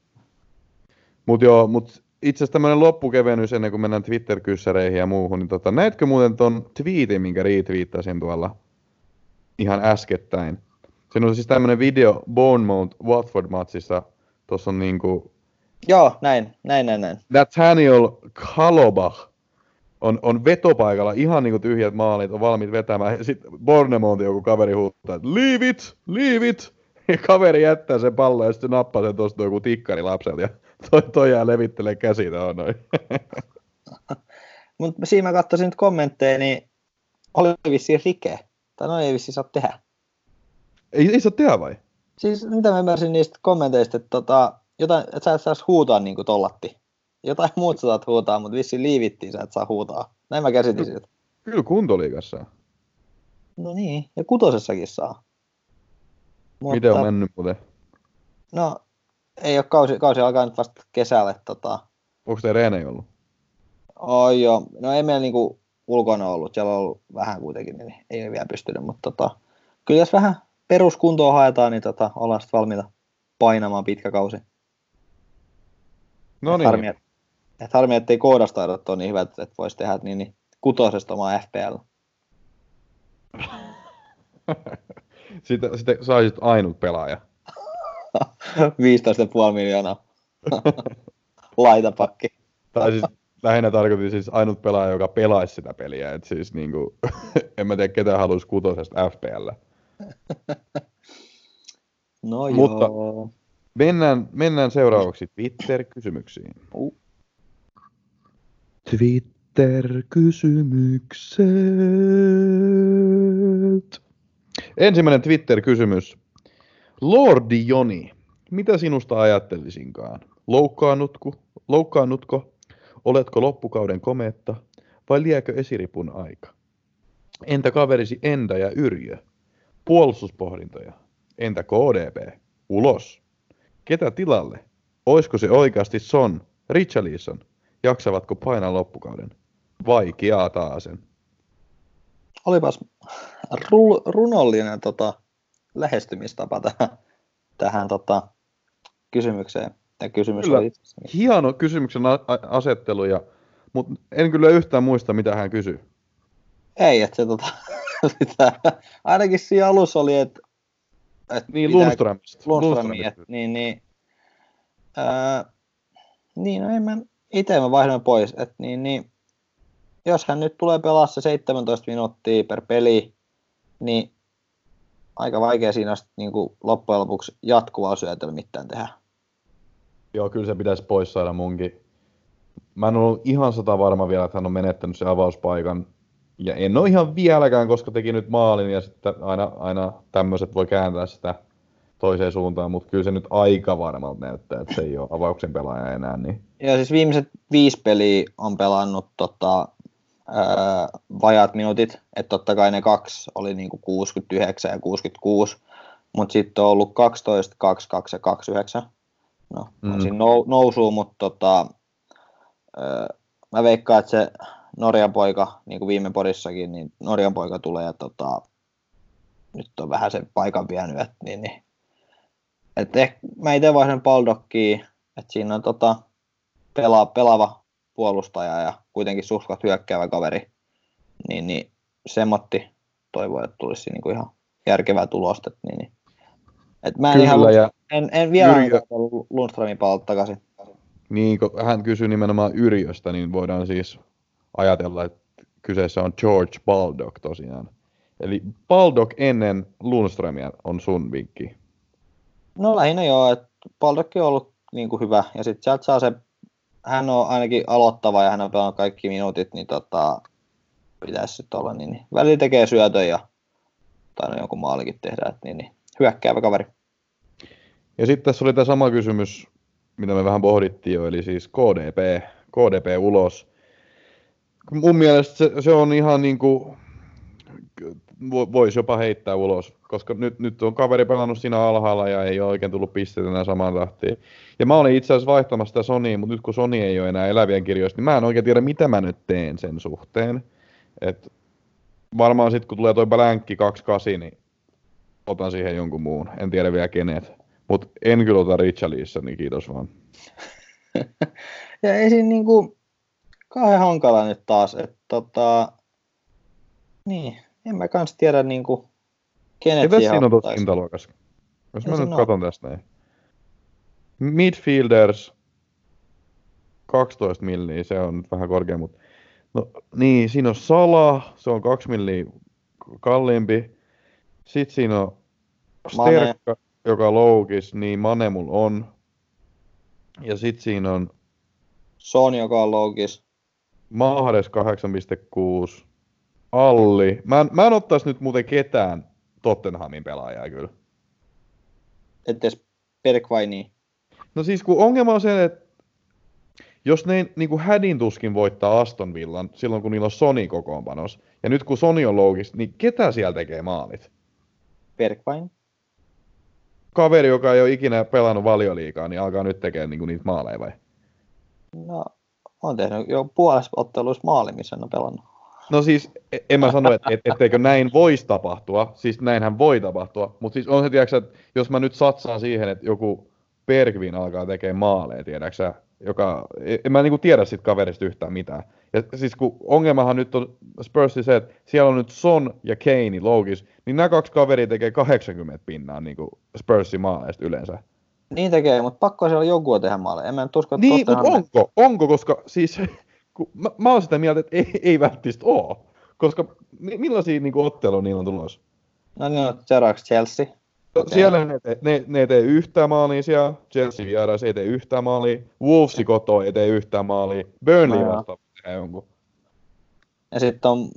[SPEAKER 2] Mutta joo, mut itse asiassa tämmöinen loppukevennys ennen kuin mennään Twitter-kyssäreihin ja muuhun, niin tota, näetkö muuten ton tweetin, minkä retweettasin tuolla ihan äskettäin? Siinä on siis tämmöinen video Bournemouth Watford-matsissa. Tuossa on niinku
[SPEAKER 3] Joo, näin, näin, näin, näin.
[SPEAKER 2] Nathaniel Kalobach on, on vetopaikalla ihan niinku tyhjät maalit, on valmiit vetämään. Sitten Bournemouth joku kaveri huutaa, että leave it, leave it. Ja kaveri jättää sen pallon ja sitten nappaa sen tuosta joku tikkari lapselta ja toi, toi jää levittelee käsi tuohon noin.
[SPEAKER 3] Mutta siinä mä katsoisin nyt kommentteja, niin oli vissiin rike. Tai no ei vissiin saa tehdä.
[SPEAKER 2] ei, ei saa tehdä vai?
[SPEAKER 3] Siis mitä mä ymmärsin niistä kommenteista, että tota, jotain, että sä et saisi huutaa niin kuin tollatti. Jotain muuta sä saat huutaa, mutta vissiin liivittiin sä et saa huutaa. Näin mä käsitin siitä.
[SPEAKER 2] Kyllä kuntoliigassa.
[SPEAKER 3] No niin, ja kutosessakin saa. Mutta,
[SPEAKER 2] Miten on mennyt muuten?
[SPEAKER 3] No, ei ole kausi, kausi alkaa nyt vasta kesällä. Tota,
[SPEAKER 2] Onko te reenejä ollut?
[SPEAKER 3] Oi joo, no ei meillä niinku ulkona ollut, siellä on ollut vähän kuitenkin, niin ei ole vielä pystynyt, mutta tota, kyllä jos vähän peruskuntoa haetaan, niin tota, ollaan sitten valmiita painamaan pitkä kausi.
[SPEAKER 2] No niin.
[SPEAKER 3] Harmi, et, et harmi, ettei koodastaidot ole niin hyvät, että voisi tehdä niin, niin kutosesta omaa FPL.
[SPEAKER 2] Sitä, sitä saisit ainut pelaaja.
[SPEAKER 3] 15,5 miljoonaa. Laitapakki.
[SPEAKER 2] Tai siis lähinnä tarkoitin siis ainut pelaaja, joka pelaisi sitä peliä. Et siis niinku, en mä tiedä ketä haluaisi kutosesta FPL.
[SPEAKER 3] No
[SPEAKER 2] Mutta-
[SPEAKER 3] joo.
[SPEAKER 2] Mennään, mennään seuraavaksi Twitter-kysymyksiin.
[SPEAKER 3] Uh.
[SPEAKER 2] Twitter-kysymykset. Ensimmäinen Twitter-kysymys. Lordi Joni, mitä sinusta ajattelisinkaan? Loukkaannutko? Loukkaannutko? Oletko loppukauden komeetta vai liekö esiripun aika? Entä kaverisi Enda ja Yrjö? Puolustuspohdintoja. Entä KDP? Ulos. Ketä tilalle? Oisko se oikeasti Son, Richarlison jaksavatko painaa loppukauden? Vaikeaa taasen.
[SPEAKER 3] Olipas ru- runollinen tota, lähestymistapa tähän, tähän tota, kysymykseen. Ja kysymys
[SPEAKER 2] Kyllä.
[SPEAKER 3] oli.
[SPEAKER 2] Hieno kysymyksen a- a- asettelu, ja, mutta en kyllä yhtään muista, mitä hän kysyi.
[SPEAKER 3] Ei, että se tota, sitä, ainakin siinä alussa oli, että et
[SPEAKER 2] Niin,
[SPEAKER 3] pitää-
[SPEAKER 2] Lundströmistä.
[SPEAKER 3] Lundströmiä, et niin, niin, ää, niin, no en mä, itse mä vaihdoin pois, että niin, niin, jos hän nyt tulee pelaa se 17 minuuttia per peli, niin aika vaikea siinä on sit niinku loppujen lopuksi jatkuvaa syötelyä mitään tehdä.
[SPEAKER 2] Joo, kyllä se pitäisi pois saada munkin. Mä en ollut ihan sata varma vielä, että hän on menettänyt sen avauspaikan. Ja en ole ihan vieläkään, koska teki nyt maalin ja sitten aina, aina tämmöiset voi kääntää sitä toiseen suuntaan, mutta kyllä se nyt aika varmalta näyttää, että se ei ole avauksen pelaaja enää. Niin.
[SPEAKER 3] Ja siis viimeiset viisi peliä on pelannut tota, ää, vajaat minuutit, että totta kai ne kaksi oli niinku 69 ja 66, mutta sitten on ollut 12, 22 ja 29. No, mm. On siinä nou, nousuu, mutta tota, ää, mä veikkaan, että se Norjan poika, niin kuin viime podissakin, niin Norjan poika tulee ja tota, nyt on vähän sen paikan vienyt, että niin, niin. Et ehkä, mä itse vaihdan Baldokkiin, että siinä on tota, pelaa, pelaava puolustaja ja kuitenkin suhkat hyökkäävä kaveri, niin, niin Semotti toivoo, että tulisi niin kuin ihan järkevää tulosta. Niin, niin. Et mä en,
[SPEAKER 2] Kyllä,
[SPEAKER 3] ihan,
[SPEAKER 2] ja
[SPEAKER 3] en, en vielä
[SPEAKER 2] Yrjö-.
[SPEAKER 3] Lundströmin palata takaisin.
[SPEAKER 2] niin kun hän kysyi nimenomaan Yrjöstä, niin voidaan siis ajatella, että kyseessä on George Baldock tosiaan. Eli Baldock ennen Lundströmiä on sun vinkki.
[SPEAKER 3] No lähinnä joo, että Baldokki on ollut niin kuin hyvä ja sitten sieltä saa se, hän on ainakin aloittava ja hän on pelannut kaikki minuutit, niin tota, pitäisi sitten olla niin, niin. Välillä tekee syötön ja tai jonkun maalikin tehdä, että niin, niin. hyökkäävä kaveri.
[SPEAKER 2] Ja sitten tässä oli tämä sama kysymys, mitä me vähän pohdittiin jo, eli siis KDP, KDP ulos. Mun mielestä se, se on ihan niin kuin, voisi jopa heittää ulos, koska nyt, nyt on kaveri pelannut siinä alhaalla ja ei ole oikein tullut pisteitä enää samaan tahtiin. Ja mä olin itse asiassa vaihtamassa sitä Sonyin, mutta nyt kun Sony ei ole enää elävien kirjoista, niin mä en oikein tiedä, mitä mä nyt teen sen suhteen. Et varmaan sitten kun tulee toi Blänkki 28, niin otan siihen jonkun muun. En tiedä vielä kenet. Mutta en kyllä ota Richarlissa, niin kiitos vaan.
[SPEAKER 3] Ja ei siinä niinku kauhean hankala nyt taas, että tota, niin, en mä kans tiedä niinku, kenet
[SPEAKER 2] Ketä siinä on tuossa hintaluokassa? Jos mä nyt
[SPEAKER 3] oo.
[SPEAKER 2] katson tästä näin. Midfielders 12 milliä, se on nyt vähän korkea, mutta no niin, siinä on Sala, se on 2 milliä kalliimpi. Sitten siinä on
[SPEAKER 3] Mane.
[SPEAKER 2] Sterkka, joka on loukis, niin Mane mulla on. Ja sitten siinä on
[SPEAKER 3] Son, joka on loukis.
[SPEAKER 2] Mahdes 8,6. Alli. Mä en, mä en ottaisi nyt muuten ketään Tottenhamin pelaajaa kyllä.
[SPEAKER 3] Et edes Bergvaini.
[SPEAKER 2] No siis kun ongelma on se, että jos ne niin kuin hädin tuskin voittaa Aston Villan silloin, kun niillä on Sony kokoonpanos, ja nyt kun Sony on loukis, niin ketä siellä tekee maalit?
[SPEAKER 3] Bergvain.
[SPEAKER 2] Kaveri, joka ei ole ikinä pelannut valioliikaa, niin alkaa nyt tekemään niin kuin niitä maaleja vai?
[SPEAKER 3] No, on tehnyt jo puolessa otteluissa maali, missä on pelannut.
[SPEAKER 2] No siis, e- en mä sano, että et, etteikö näin voisi tapahtua, siis näinhän voi tapahtua, mutta siis on se, tiedätkö, että jos mä nyt satsaan siihen, että joku Bergvin alkaa tekemään maaleja, tiedätkö sä, joka, e- en mä niinku tiedä siitä kaverista yhtään mitään. Ja siis kun ongelmahan nyt on Spursin se, että siellä on nyt Son ja Kane loukis, niin nämä kaksi kaveria tekee 80 pinnaa niinku Spursin maaleista yleensä.
[SPEAKER 3] Niin tekee, mutta pakko siellä joku tehdä maaleja. En mä nyt usko, että
[SPEAKER 2] Niin, mutta onko? Onko, koska siis kun mä, mä oon sitä mieltä, että ei, ei välttämättä oo. Koska mi- millaisia niin otteluja niillä on tulossa?
[SPEAKER 3] No niin on seuraavaksi Chelsea.
[SPEAKER 2] No,
[SPEAKER 3] Okei.
[SPEAKER 2] Siellä ne, te- ne, ne ei tee yhtään maalia siellä, Chelsea vieras ei tee yhtään maalia, Wolvesi koto ei tee yhtään maalia, Burnley
[SPEAKER 3] No
[SPEAKER 2] vastaan tehdään jonkun.
[SPEAKER 3] Ja sitten on,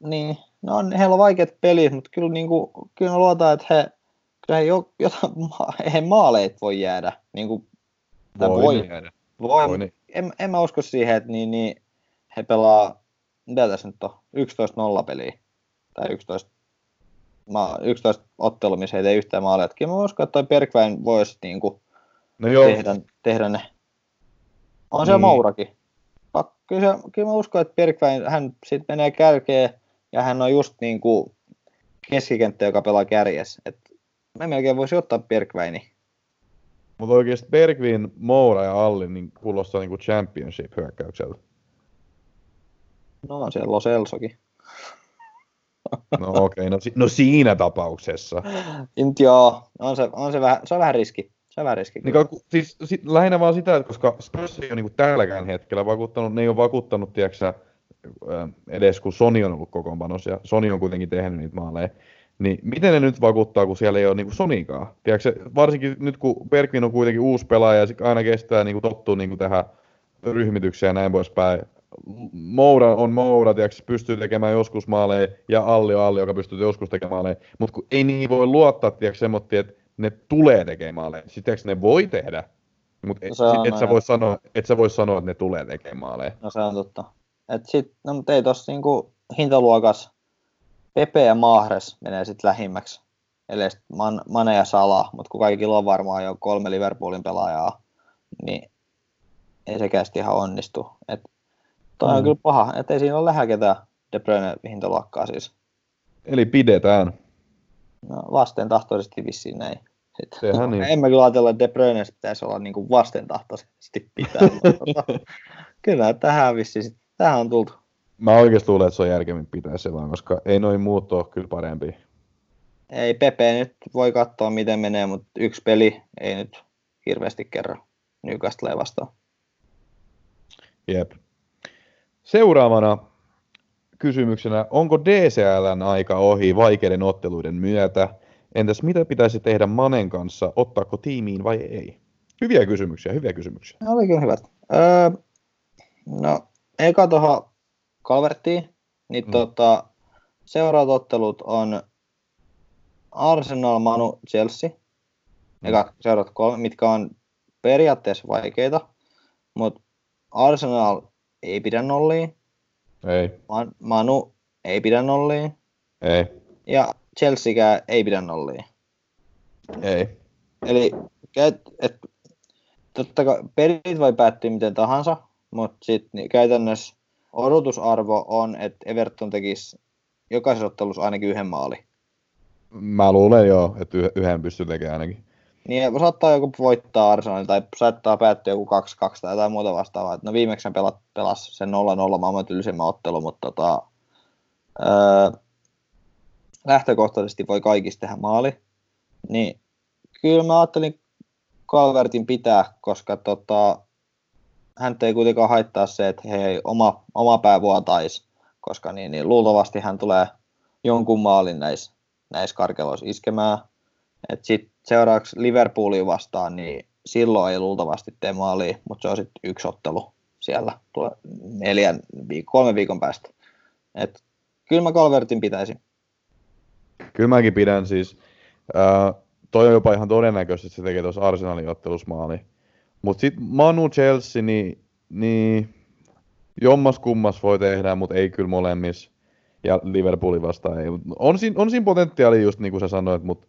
[SPEAKER 3] niin, no on, heillä on vaikeat pelit, mutta kyllä, niin kuin, kyllä mä luotan, että he, kyllä he jo, jotain, eihän maaleit voi jäädä. Niin kuin, voi.
[SPEAKER 2] niin jäädä.
[SPEAKER 3] voi,
[SPEAKER 2] Voi niin.
[SPEAKER 3] en, en, mä usko siihen, että niin, niin, he pelaa, mitä tässä nyt on, 11-0 peliä. Tai 11, ma, 11 ottelu, missä he ei tee yhtään maalia. Et Kyllä mä uskon, että toi Bergwijn voisi niin kuin,
[SPEAKER 2] No joo,
[SPEAKER 3] tehdä, tehdä ne. On
[SPEAKER 2] Niin.
[SPEAKER 3] Mourakin. pakko, kyllä, se, kyllä mä uskon, että Bergwijn, hän sit menee kärkeen ja hän on just niin kuin keskikenttä, joka pelaa kärjessä. Et mä melkein voisi ottaa Bergwijnin.
[SPEAKER 2] Mutta oikeesti Bergvin, Moura ja Alli niin kuulostaa niinku championship-hyökkäykseltä.
[SPEAKER 3] No on siellä Los Elsokin.
[SPEAKER 2] No okei, okay, no, no, siinä tapauksessa.
[SPEAKER 3] Nyt joo, on se, on se, vähän, se on vähän riski. Se on vähän riski.
[SPEAKER 2] Niin, ka- siis, si- lähinnä vaan sitä, että koska Spurs ei ole niinku tälläkään hetkellä vakuuttanut, ne ei ole vakuuttanut, tiedätkö edes kun Sony on ollut kokoonpanossa ja Sony on kuitenkin tehnyt niitä maaleja, niin miten ne nyt vakuuttaa, kun siellä ei ole niinku Sonikaan? Tiedätkö, varsinkin nyt kun Bergvin on kuitenkin uusi pelaaja ja aina kestää niinku tottua niinku tähän ryhmitykseen ja näin poispäin. Moura on Moura, tiedätkö, pystyy tekemään joskus maaleja, ja Alli on Alli, joka pystyy joskus tekemään maaleja. Mutta kun ei niin voi luottaa, tiedätkö, semmoinen, että ne tulee tekemään maaleja. Tiedätkö, ne voi tehdä, mutta et,
[SPEAKER 3] No
[SPEAKER 2] et, sä voi sanoa, et sä voi sanoa, että ne tulee tekemään maaleja.
[SPEAKER 3] No se on totta. Et sit, no mutta ei tossa niinku hintaluokas Pepe ja Mahres menee sit lähimmäksi. Eli sit Man, Mane ja Sala, mutta kun kaikilla on varmaan jo kolme Liverpoolin pelaajaa, niin ei sekään ihan onnistu. Et toi on
[SPEAKER 2] Mm.
[SPEAKER 3] kyllä paha, että ei siinä ole lähellä ketään De Bruyne hintaluokkaa siis.
[SPEAKER 2] Eli pidetään.
[SPEAKER 3] No, vasten tahtoisesti vissiin näin.
[SPEAKER 2] Sehän niin.
[SPEAKER 3] En mä kyllä ajatella, että De Bruyne pitäisi olla niinku vastentahtoisesti pitää. kyllä tähän vissiin, tähän on tultu.
[SPEAKER 2] Mä oikeasti luulen, että se on järkemmin pitää se vaan, koska ei noin muut ole kyllä parempi.
[SPEAKER 3] Ei Pepe nyt voi katsoa miten menee, mutta yksi peli ei nyt hirveästi kerro Newcastle vastaan.
[SPEAKER 2] Jep. Seuraavana kysymyksenä, onko DCLn aika ohi vaikeiden otteluiden myötä? Entäs mitä pitäisi tehdä Manen kanssa, ottaako tiimiin vai ei? Hyviä kysymyksiä, hyviä kysymyksiä.
[SPEAKER 3] Ne oli kyllä hyvät. Öö, no, eka tuohon Calverttiin, niin
[SPEAKER 2] Mm.
[SPEAKER 3] mm. tota, seuraavat ottelut on Arsenal, Manu, Chelsea. Eka seuraavat kolme, mitkä on periaatteessa vaikeita, mutta Arsenal ei pidä nolliin,
[SPEAKER 2] Ei,
[SPEAKER 3] Man- Manu ei pidä nolliin,
[SPEAKER 2] ei,
[SPEAKER 3] ja Chelseakään ei pidä nolliin.
[SPEAKER 2] ei.
[SPEAKER 3] Eli et, et, totta kai pelit voi päättyä miten tahansa, mutta sitten niin käytännössä odotusarvo on, että Everton tekisi jokaisessa ottelussa ainakin yhden maali.
[SPEAKER 2] Mä luulen jo, että yh- yhden pystyy tekemään ainakin.
[SPEAKER 3] Niin saattaa joku voittaa Arsenal tai saattaa päättyä joku 2-2 tai jotain muuta vastaavaa. No viimeksi pelat, pelasi sen 0-0 maailman tylsimmän ottelu, mutta tota, öö, lähtökohtaisesti voi kaikista tehdä maali. Niin kyllä mä ajattelin Calvertin pitää, koska tota, hän ei kuitenkaan haittaa se, että hei, oma, oma pää vuotaisi, koska niin, niin luultavasti hän tulee jonkun maalin näissä näis karkeloissa iskemään. Et sit seuraavaksi Liverpooliin vastaan, niin silloin ei luultavasti tee maalia, mutta se on sitten yksi ottelu siellä tulee neljän, kolmen viikon päästä. Et kyllä mä Calvertin pitäisin.
[SPEAKER 2] Kyllä mäkin pidän siis, ää, toi on jopa ihan todennäköistä, että se tekee tuossa Arsenalin ottelussa maali. Mutta sitten Manu Chelsea, niin, niin jommas kummas voi tehdä, mutta ei kyllä molemmissa. Ja Liverpoolin vastaan ei. On siinä, on siinä potentiaali just niin kuin sä sanoit, mutta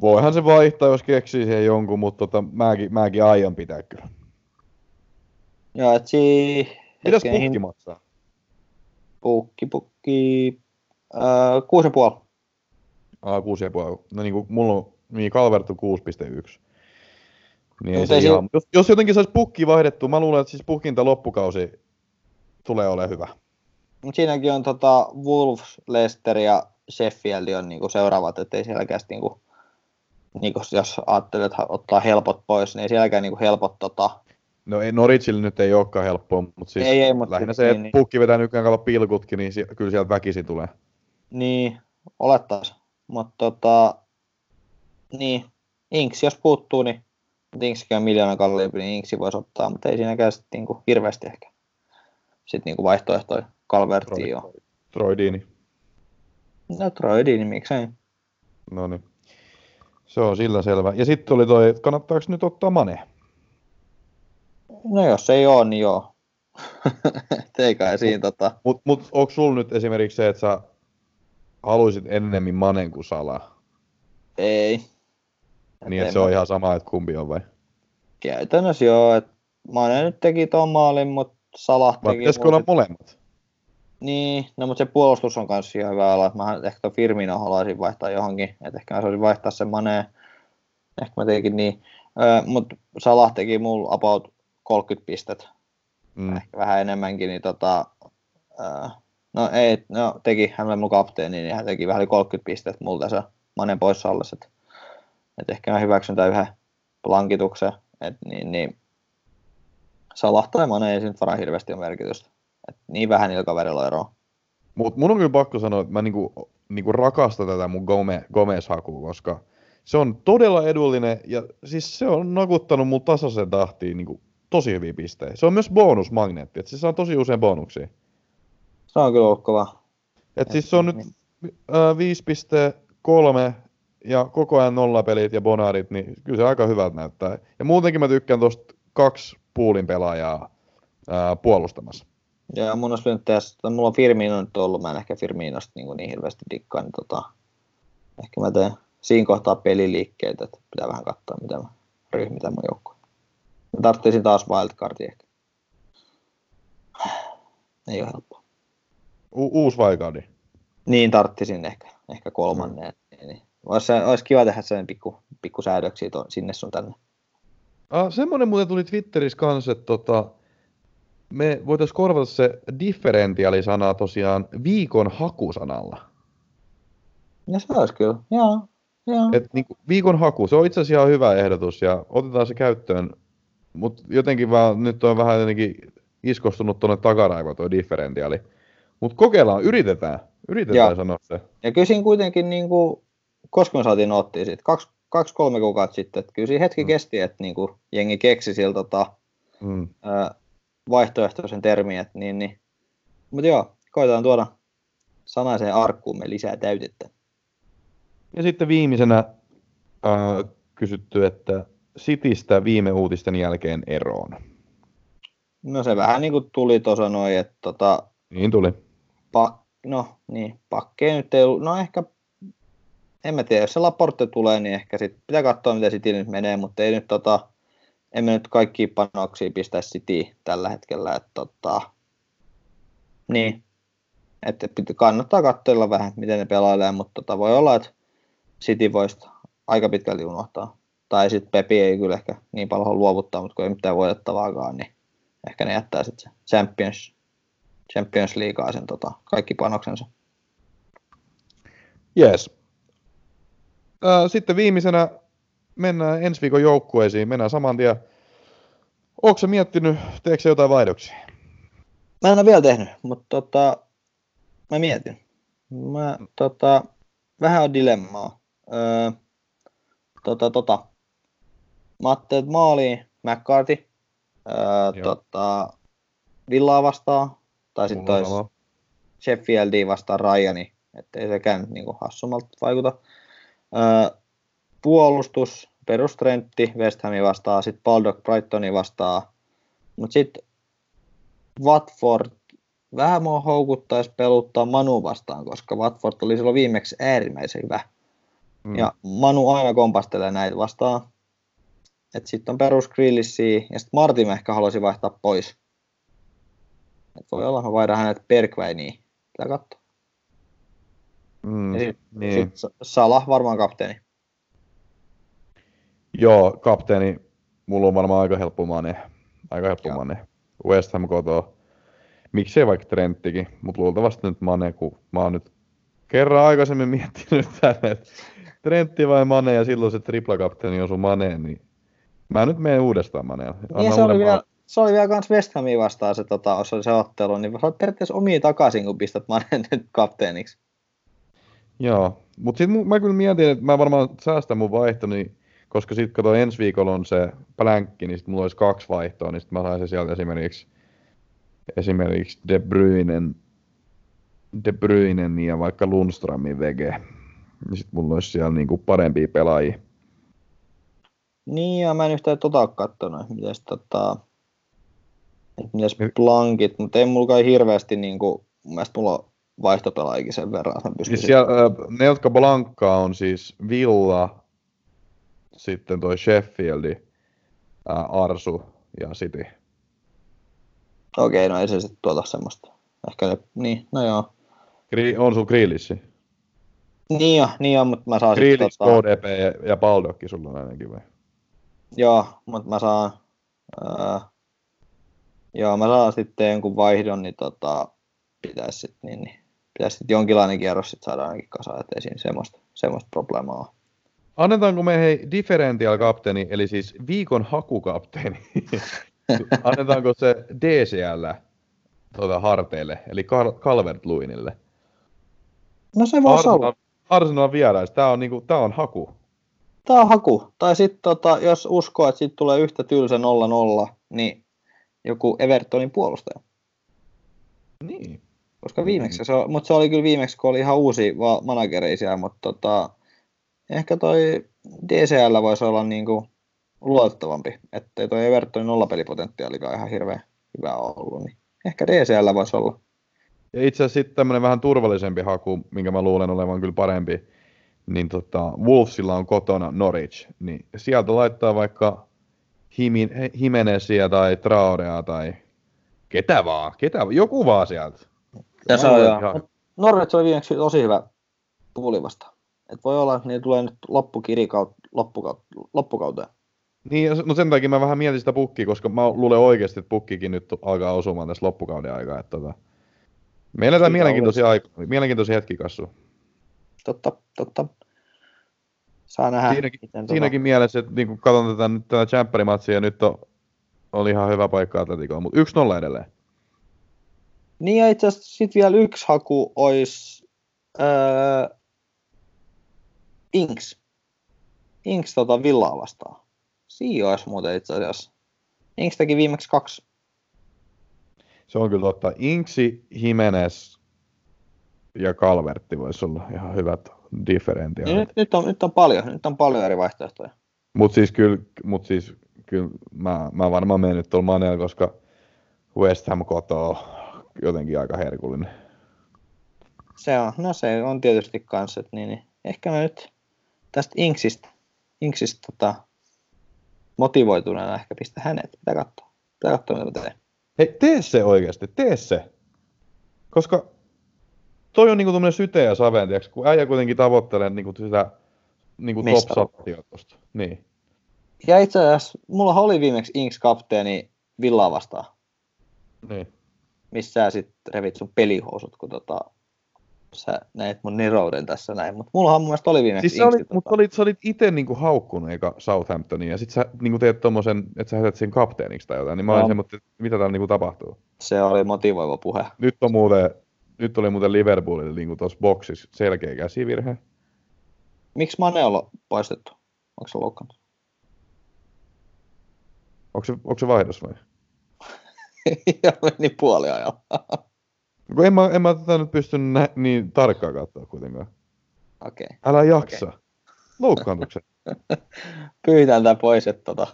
[SPEAKER 2] voihan se vaihtaa, jos keksii siihen jonkun, mutta tota, mäkin, mäkin aion pitää kyllä.
[SPEAKER 3] Joo, et si...
[SPEAKER 2] Mitäs pukki
[SPEAKER 3] hin-
[SPEAKER 2] maksaa?
[SPEAKER 3] Pukki, pukki... Öö, kuusi ja puoli.
[SPEAKER 2] Aa, 6,5. No niin kuin mulla on, niin Calvert on 6,1. Niin ei se
[SPEAKER 3] ei si-
[SPEAKER 2] ihan, jos, jos jotenkin saisi pukki vaihdettua, mä luulen, että siis pukinta loppukausi tulee olemaan hyvä.
[SPEAKER 3] Mut siinäkin on tota Wolves, Leicester ja Sheffield on niinku seuraavat, ettei sielläkään niinku, niinku, jos ajattelee, että ottaa helpot pois, niin ei sielläkään niinku helpot tota,
[SPEAKER 2] No ei, Norwichille nyt ei olekaan helppoa, mutta siis
[SPEAKER 3] Ei, ei, mut
[SPEAKER 2] lähinnä
[SPEAKER 3] siis
[SPEAKER 2] se, että
[SPEAKER 3] niin, niin.
[SPEAKER 2] pukki vetää nykyään kautta pilkutkin, niin si- kyllä sieltä väkisin tulee.
[SPEAKER 3] Niin, olettais. Mutta tota, niin, Inks jos puuttuu, niin on miljoona kalliimpi, niin Inksi voisi ottaa, mutta ei siinäkään sitten niinku hirveästi ehkä sitten niinku vaihtoehtoja Calvertiin jo.
[SPEAKER 2] Troy Dini.
[SPEAKER 3] No Troy Dini, miksei.
[SPEAKER 2] No niin. Se on sillä selvä. Ja sitten oli toi, että kannattaako nyt ottaa Mane?
[SPEAKER 3] No jos ei ole, niin joo. Ei kai siinä tota,
[SPEAKER 2] Mut, mut onko sulla nyt esimerkiksi se, että sä haluaisit ennemmin Manen kuin Salaa?
[SPEAKER 3] ei.
[SPEAKER 2] Niin, että se on ihan sama, että kumpi on vai?
[SPEAKER 3] Käytännössä joo, että Mane nyt teki ton maalin, mutta Salah teki...
[SPEAKER 2] pitäisikö olla molemmat?
[SPEAKER 3] Niin, no mutta se puolustus on kanssa ihan hyvä olla. Mä ehkä tuon Firmino haluaisin vaihtaa johonkin, että ehkä mä saisin vaihtaa sen Maneen. Ehkä mä tekin niin. Öö, mutta Salah teki mulla about 30 pistet,
[SPEAKER 2] Mm.
[SPEAKER 3] ehkä vähän enemmänkin, niin tota, öö, no ei, no teki, hän oli mun kapteeni, niin hän teki vähän yli 30 pistettä multa se Manen poissa ollessa. Et, et ehkä mä hyväksyn tämän yhden plankituksen, että niin, niin Salah tai Mane ei nyt varmaan hirveästi ole merkitystä. Et niin vähän niillä kaverilla on eroa.
[SPEAKER 2] Mutta mun on kyllä pakko sanoa, että mä niinku, niinku rakastan tätä mun Gome, Gomez-hakua, koska se on todella edullinen ja siis se on nakuttanut mun tasaisen tahtiin niinku tosi hyviä pistejä. Se on myös bonusmagneetti, että se saa tosi usein bonuksia.
[SPEAKER 3] Se on kyllä ollut kova.
[SPEAKER 2] Et siis se on nyt äh, 5.3 ja koko ajan nollapelit ja bonarit, niin kyllä se aika hyvältä näyttää. Ja muutenkin mä tykkään tosta kaksi puulin pelaajaa ää, puolustamassa.
[SPEAKER 3] Ja mun olisi nyt tai mulla on Firmino nyt ollut, mä en ehkä Firminosta niin, niin hirveästi dikkaa, niin tota, ehkä mä teen siinä kohtaa peliliikkeitä, että pitää vähän katsoa, mitä mä ryhmitän mun joukkoon. Mä tarvitsin taas wildcardia ehkä. Ei ole helppoa.
[SPEAKER 2] U- uusi vaikadi.
[SPEAKER 3] Niin tarttisin ehkä, ehkä kolmannen. Niin, niin. Olisi, olisi kiva tehdä sen pikku, pikku säädöksiä to, sinne sun tänne.
[SPEAKER 2] Ah, semmoinen muuten tuli Twitterissä kanssa, että tota, me voitaisiin korvata se differentiaali-sana tosiaan viikon hakusanalla.
[SPEAKER 3] Ja se olisi kyllä, joo. joo.
[SPEAKER 2] Et niinku, viikon haku, se on itse asiassa ihan hyvä ehdotus ja otetaan se käyttöön. Mutta jotenkin vaan nyt on vähän jotenkin iskostunut tuonne takaraivoon tuo differentiaali. Mutta kokeillaan, yritetään. Yritetään
[SPEAKER 3] Joo.
[SPEAKER 2] sanoa se.
[SPEAKER 3] Ja kyllä siinä kuitenkin, niin kuin, koska me saatiin ottia siitä, kaksi, kaksi kolme kuukautta sitten, että kyllä siinä hetki
[SPEAKER 2] Mm.
[SPEAKER 3] kesti, että niin kuin, jengi keksi sieltä tota,
[SPEAKER 2] Mm.
[SPEAKER 3] vaihtoehtoisen termin, että niin, niin. Mutta joo, koitetaan tuoda sanaiseen arkkuumme lisää täytettä.
[SPEAKER 2] Ja sitten viimeisenä äh, kysytty, että Citystä viime uutisten jälkeen eroon.
[SPEAKER 3] No se vähän niin kuin tuli tuossa noin, että tota,
[SPEAKER 2] Niin tuli.
[SPEAKER 3] pak, no niin, pakkeja nyt ei ollut, no ehkä, en mä tiedä, jos se Laporte tulee, niin ehkä sit pitää katsoa, miten City nyt menee, mutta ei nyt tota, emme nyt kaikki panoksia pistää City tällä hetkellä, että tota, niin, että kannattaa katsella vähän, miten ne pelailee, mutta tota, voi olla, että City voisi aika pitkälti unohtaa. Tai sitten Pepi ei kyllä ehkä niin paljon luovuttaa, mutta kun ei mitään voitettavaakaan, niin ehkä ne jättää sitten se Champions, Champions Leaguea sen tota, kaikki panoksensa.
[SPEAKER 2] Yes. Sitten viimeisenä mennään ensi viikon joukkueisiin. Mennään saman tien. Onko se miettinyt, teekö jotain vaihdoksia?
[SPEAKER 3] Mä en ole vielä tehnyt, mutta tota, mä mietin. Mä tota, vähän on dilemmaa. Öö, tota, tota. Mä ajattelin, että maaliin McCarthy, öö, tota, Villaa vastaan, tai sitten
[SPEAKER 2] sama.
[SPEAKER 3] Sheffieldia vastaan Ryani, ettei sekään nyt niinku hassummalta vaikuta. Puolustus, perustrentti, West Hamin vastaan, sitten Baldock Brightoni vastaan, mutta sitten Watford, vähän mua houkuttaisi peluttaa Manu vastaan, koska Watford oli silloin viimeksi äärimmäisen hyvä.
[SPEAKER 2] Mm.
[SPEAKER 3] Ja Manu aina kompastelee näitä vastaan. Et sitten on perus Grillisia, ja sitten Martin ehkä haluaisin vaihtaa pois. Et voi olla, mä vaihdan hänet Bergväiniin. Pitää katsoa.
[SPEAKER 2] Mm, niin.
[SPEAKER 3] sit Salah varmaan kapteeni.
[SPEAKER 2] Joo, kapteeni, mulla on varmaan aika helppo mane. Aika helppo
[SPEAKER 3] Joo.
[SPEAKER 2] mane. West Ham kotoa. Miksei vaikka Trenttikin, mutta luultavasti nyt mane, kun mä oon nyt kerran aikaisemmin miettinyt tänne, että Trentti vai Mane ja silloin se triplakapteeni osui Maneen, niin mä nyt menen uudestaan Maneen.
[SPEAKER 3] Niin se oli, vielä, se oli vielä kans West Hamia vastaan se, tota, oli se ottelu, niin sä oot periaatteessa omia takaisin, kun pistät Manen nyt kapteeniksi.
[SPEAKER 2] Joo, mutta sitten mä kyllä mietin, että mä varmaan säästän mun vaihtoni, koska sitten kato ensi viikolla on se plänkki, niin sitten mulla olisi kaksi vaihtoa, niin sitten mä saisin sieltä esimerkiksi, esimerkiksi De Bruynen, De Bruynen ja vaikka Lundströmin vege. Niin sitten mulla olisi siellä niinku parempia pelaajia.
[SPEAKER 3] Niin, ja mä en yhtään tota ole kattonut, että mites, tota, mites
[SPEAKER 2] Mi-
[SPEAKER 3] blankit, mutta ei mulla kai hirveästi, niin kuin, mun mielestä mulla on vaihtopelaajikin sen verran, että pystyn
[SPEAKER 2] Siis siellä, ne, jotka blankkaa, on siis Villa, sitten toi Sheffieldi, ää, Arsu ja City.
[SPEAKER 3] Okei, no ei se sitten tuota semmoista. Ehkä ne, niin, no joo.
[SPEAKER 2] Gri- on sun grillissi.
[SPEAKER 3] Niin jo, niin jo, mutta mä saan sitten
[SPEAKER 2] Grillis,
[SPEAKER 3] tota,
[SPEAKER 2] KDP ja, ja Baldokki sulla on ainakin vai?
[SPEAKER 3] joo, mutta mä saan, ää, joo, mä saan sitten jonkun vaihdon, niin tota, pitäisi sitten niin, niin, pitäisi sitten jonkinlainen kierros sitten saada ainakin kasaan, ettei siinä semmoista, semmoista probleemaa ole.
[SPEAKER 2] Annetaanko me hei differential kapteeni, eli siis viikon hakukapteeni? Annetaanko se DCL tuota, harteille, eli Cal- Calvert-Lewinille?
[SPEAKER 3] No se voisi olla.
[SPEAKER 2] Arsenal, vierais, tää on, niinku, tää on haku.
[SPEAKER 3] Tää on haku. Tai sitten tota, jos uskoo, että siitä tulee yhtä tylsä 0-0, niin joku Evertonin puolustaja.
[SPEAKER 2] Niin.
[SPEAKER 3] Koska viimeksi se, on- mutta se oli kyllä viimeksi, kun oli ihan uusi manageri siellä, mutta tota, ehkä toi DCL voisi olla niinku luotettavampi, ettei toi Evertonin nollapelipotentiaalikaan ihan hirveän hyvä ollut, niin ehkä DCL voisi olla.
[SPEAKER 2] Ja itse asiassa sitten tämmönen vähän turvallisempi haku, minkä mä luulen olevan kyllä parempi, niin tota, Wolvesilla on kotona Norwich, niin sieltä laittaa vaikka Himin, Himenesia tai Traorea tai ketä vaan, ketä, joku vaan sieltä.
[SPEAKER 3] Ja se on joo.
[SPEAKER 2] ihan-
[SPEAKER 3] Mut Norwich oli viimeksi tosi hyvä puuli vasta. Et voi olla, että niillä tulee nyt loppukirikaut, loppukaut, loppukauteen.
[SPEAKER 2] Niin, ja no sen takia mä vähän mietin sitä pukkia, koska mä luulen oikeasti, että pukkikin nyt alkaa osumaan tässä loppukauden aikaa. Että tota, me eletään
[SPEAKER 3] Siitä
[SPEAKER 2] mielenkiintoisia, aik- mielenkiintoisia hetki kasvu.
[SPEAKER 3] Totta, totta. Saa nähdä.
[SPEAKER 2] Siinäkin,
[SPEAKER 3] miten
[SPEAKER 2] siinäkin mielessä, että niin kun katson tätä, nyt tätä Champions-matsia, nyt on, oli ihan hyvä paikka Atleticolla, mutta 1-0 edelleen.
[SPEAKER 3] Niin ja itse asiassa sitten vielä yksi haku olisi öö, Inks. Inks tota Villaa vastaan. Siinä olisi muuten itse asiassa. Inks teki viimeksi kaksi.
[SPEAKER 2] Se on kyllä totta. Inksi, Jimenez ja Calvertti voisi olla ihan hyvät
[SPEAKER 3] Niin
[SPEAKER 2] differentiaalit.
[SPEAKER 3] nyt, nyt, on, nyt, on paljon, nyt on paljon eri vaihtoehtoja.
[SPEAKER 2] Mutta siis kyllä, mut siis, kyllä mä, mä varmaan menen nyt tuolla Maneella, koska West Ham koto on jotenkin aika herkullinen.
[SPEAKER 3] Se on, no se on tietysti kanssa, että niin, niin. ehkä mä nyt tästä Inksistä, Inksistä tota, motivoituneena ehkä pistä hänet. Pitää katsoa. Pitää katsoa, mitä teen.
[SPEAKER 2] Hei, tee se oikeasti, tee se. Koska toi on niinku tommonen syte ja saveen, tiiäks, kun äijä kuitenkin tavoittelee niinku sitä niinku top
[SPEAKER 3] Mestaruutta.
[SPEAKER 2] 100 sijoitusta. Niin.
[SPEAKER 3] Ja itse asiassa, mulla oli viimeksi Inks kapteeni Villaa vastaan,
[SPEAKER 2] niin.
[SPEAKER 3] Missä sä sit revit sun pelihousut, kun tota, sä näit mun nerouden tässä näin. Mutta mullahan mun mielestä oli viimeksi
[SPEAKER 2] Siis olit,
[SPEAKER 3] Inksti,
[SPEAKER 2] mutta
[SPEAKER 3] tota,
[SPEAKER 2] olit, sä olit itse niinku haukkunut eikä Southamptonia, ja sit sä niinku teet tommosen, että sä heität sen kapteeniksi tai jotain, niin mä olin semmoinen, että mitä täällä niinku tapahtuu.
[SPEAKER 3] se oli motivoiva puhe.
[SPEAKER 2] Nyt on muuten, nyt oli muuten Liverpoolille niinku tuossa boksissa selkeä käsivirhe.
[SPEAKER 3] Miksi Mane on poistettu? Onko se loukkaantunut?
[SPEAKER 2] Onko se, onko se vaihdos vai?
[SPEAKER 3] Ja meni puoliajalla.
[SPEAKER 2] En mä, en mä tätä nyt pystynyt nä- niin tarkkaan katsoa kuitenkaan.
[SPEAKER 3] Okei.
[SPEAKER 2] Älä jaksa. Okay. Loukkaantukset.
[SPEAKER 3] Pyytään tää pois, että tota,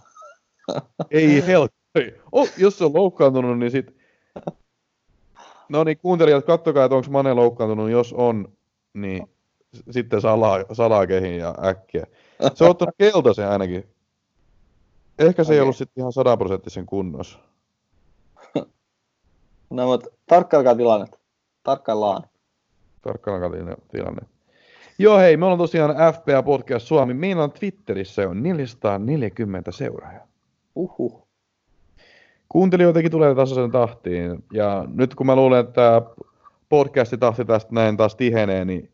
[SPEAKER 2] Ei helkkari. Oh, jos se on loukkaantunut, niin sit... No niin, kuuntelijat, kattokaa, että onko Mane loukkaantunut. Jos on, niin sitten salaa, salaa kehin ja äkkiä. Se on ottanut keltaisen ainakin. Ehkä se ei
[SPEAKER 3] Okei.
[SPEAKER 2] ollut sitten ihan sataprosenttisen kunnossa.
[SPEAKER 3] no mutta tarkkailkaa tilannetta. Tarkkaillaan.
[SPEAKER 2] Tarkkaan tilanne. Joo hei, me ollaan tosiaan FPA Podcast Suomi. Meillä on Twitterissä on 440 seuraajaa.
[SPEAKER 3] Uhuh.
[SPEAKER 2] Kuuntelijoitakin tulee tasaisen tahtiin. Ja nyt kun mä luulen, että podcastitahti tästä näin taas tihenee, niin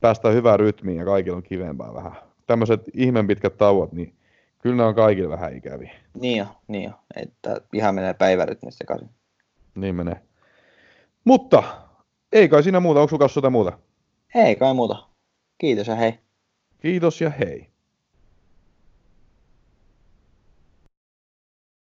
[SPEAKER 2] päästään hyvään rytmiin ja kaikilla on kivempää vähän. Tämmöiset ihmeen pitkät tauot, niin kyllä ne on kaikille vähän ikäviä.
[SPEAKER 3] Niin jo, niin jo. Että ihan menee päivärytmistä sekaisin.
[SPEAKER 2] Niin menee. Mutta ei kai siinä muuta. Onko kanssa jotain muuta?
[SPEAKER 3] Ei kai muuta. Kiitos ja hei.
[SPEAKER 2] Kiitos ja hei.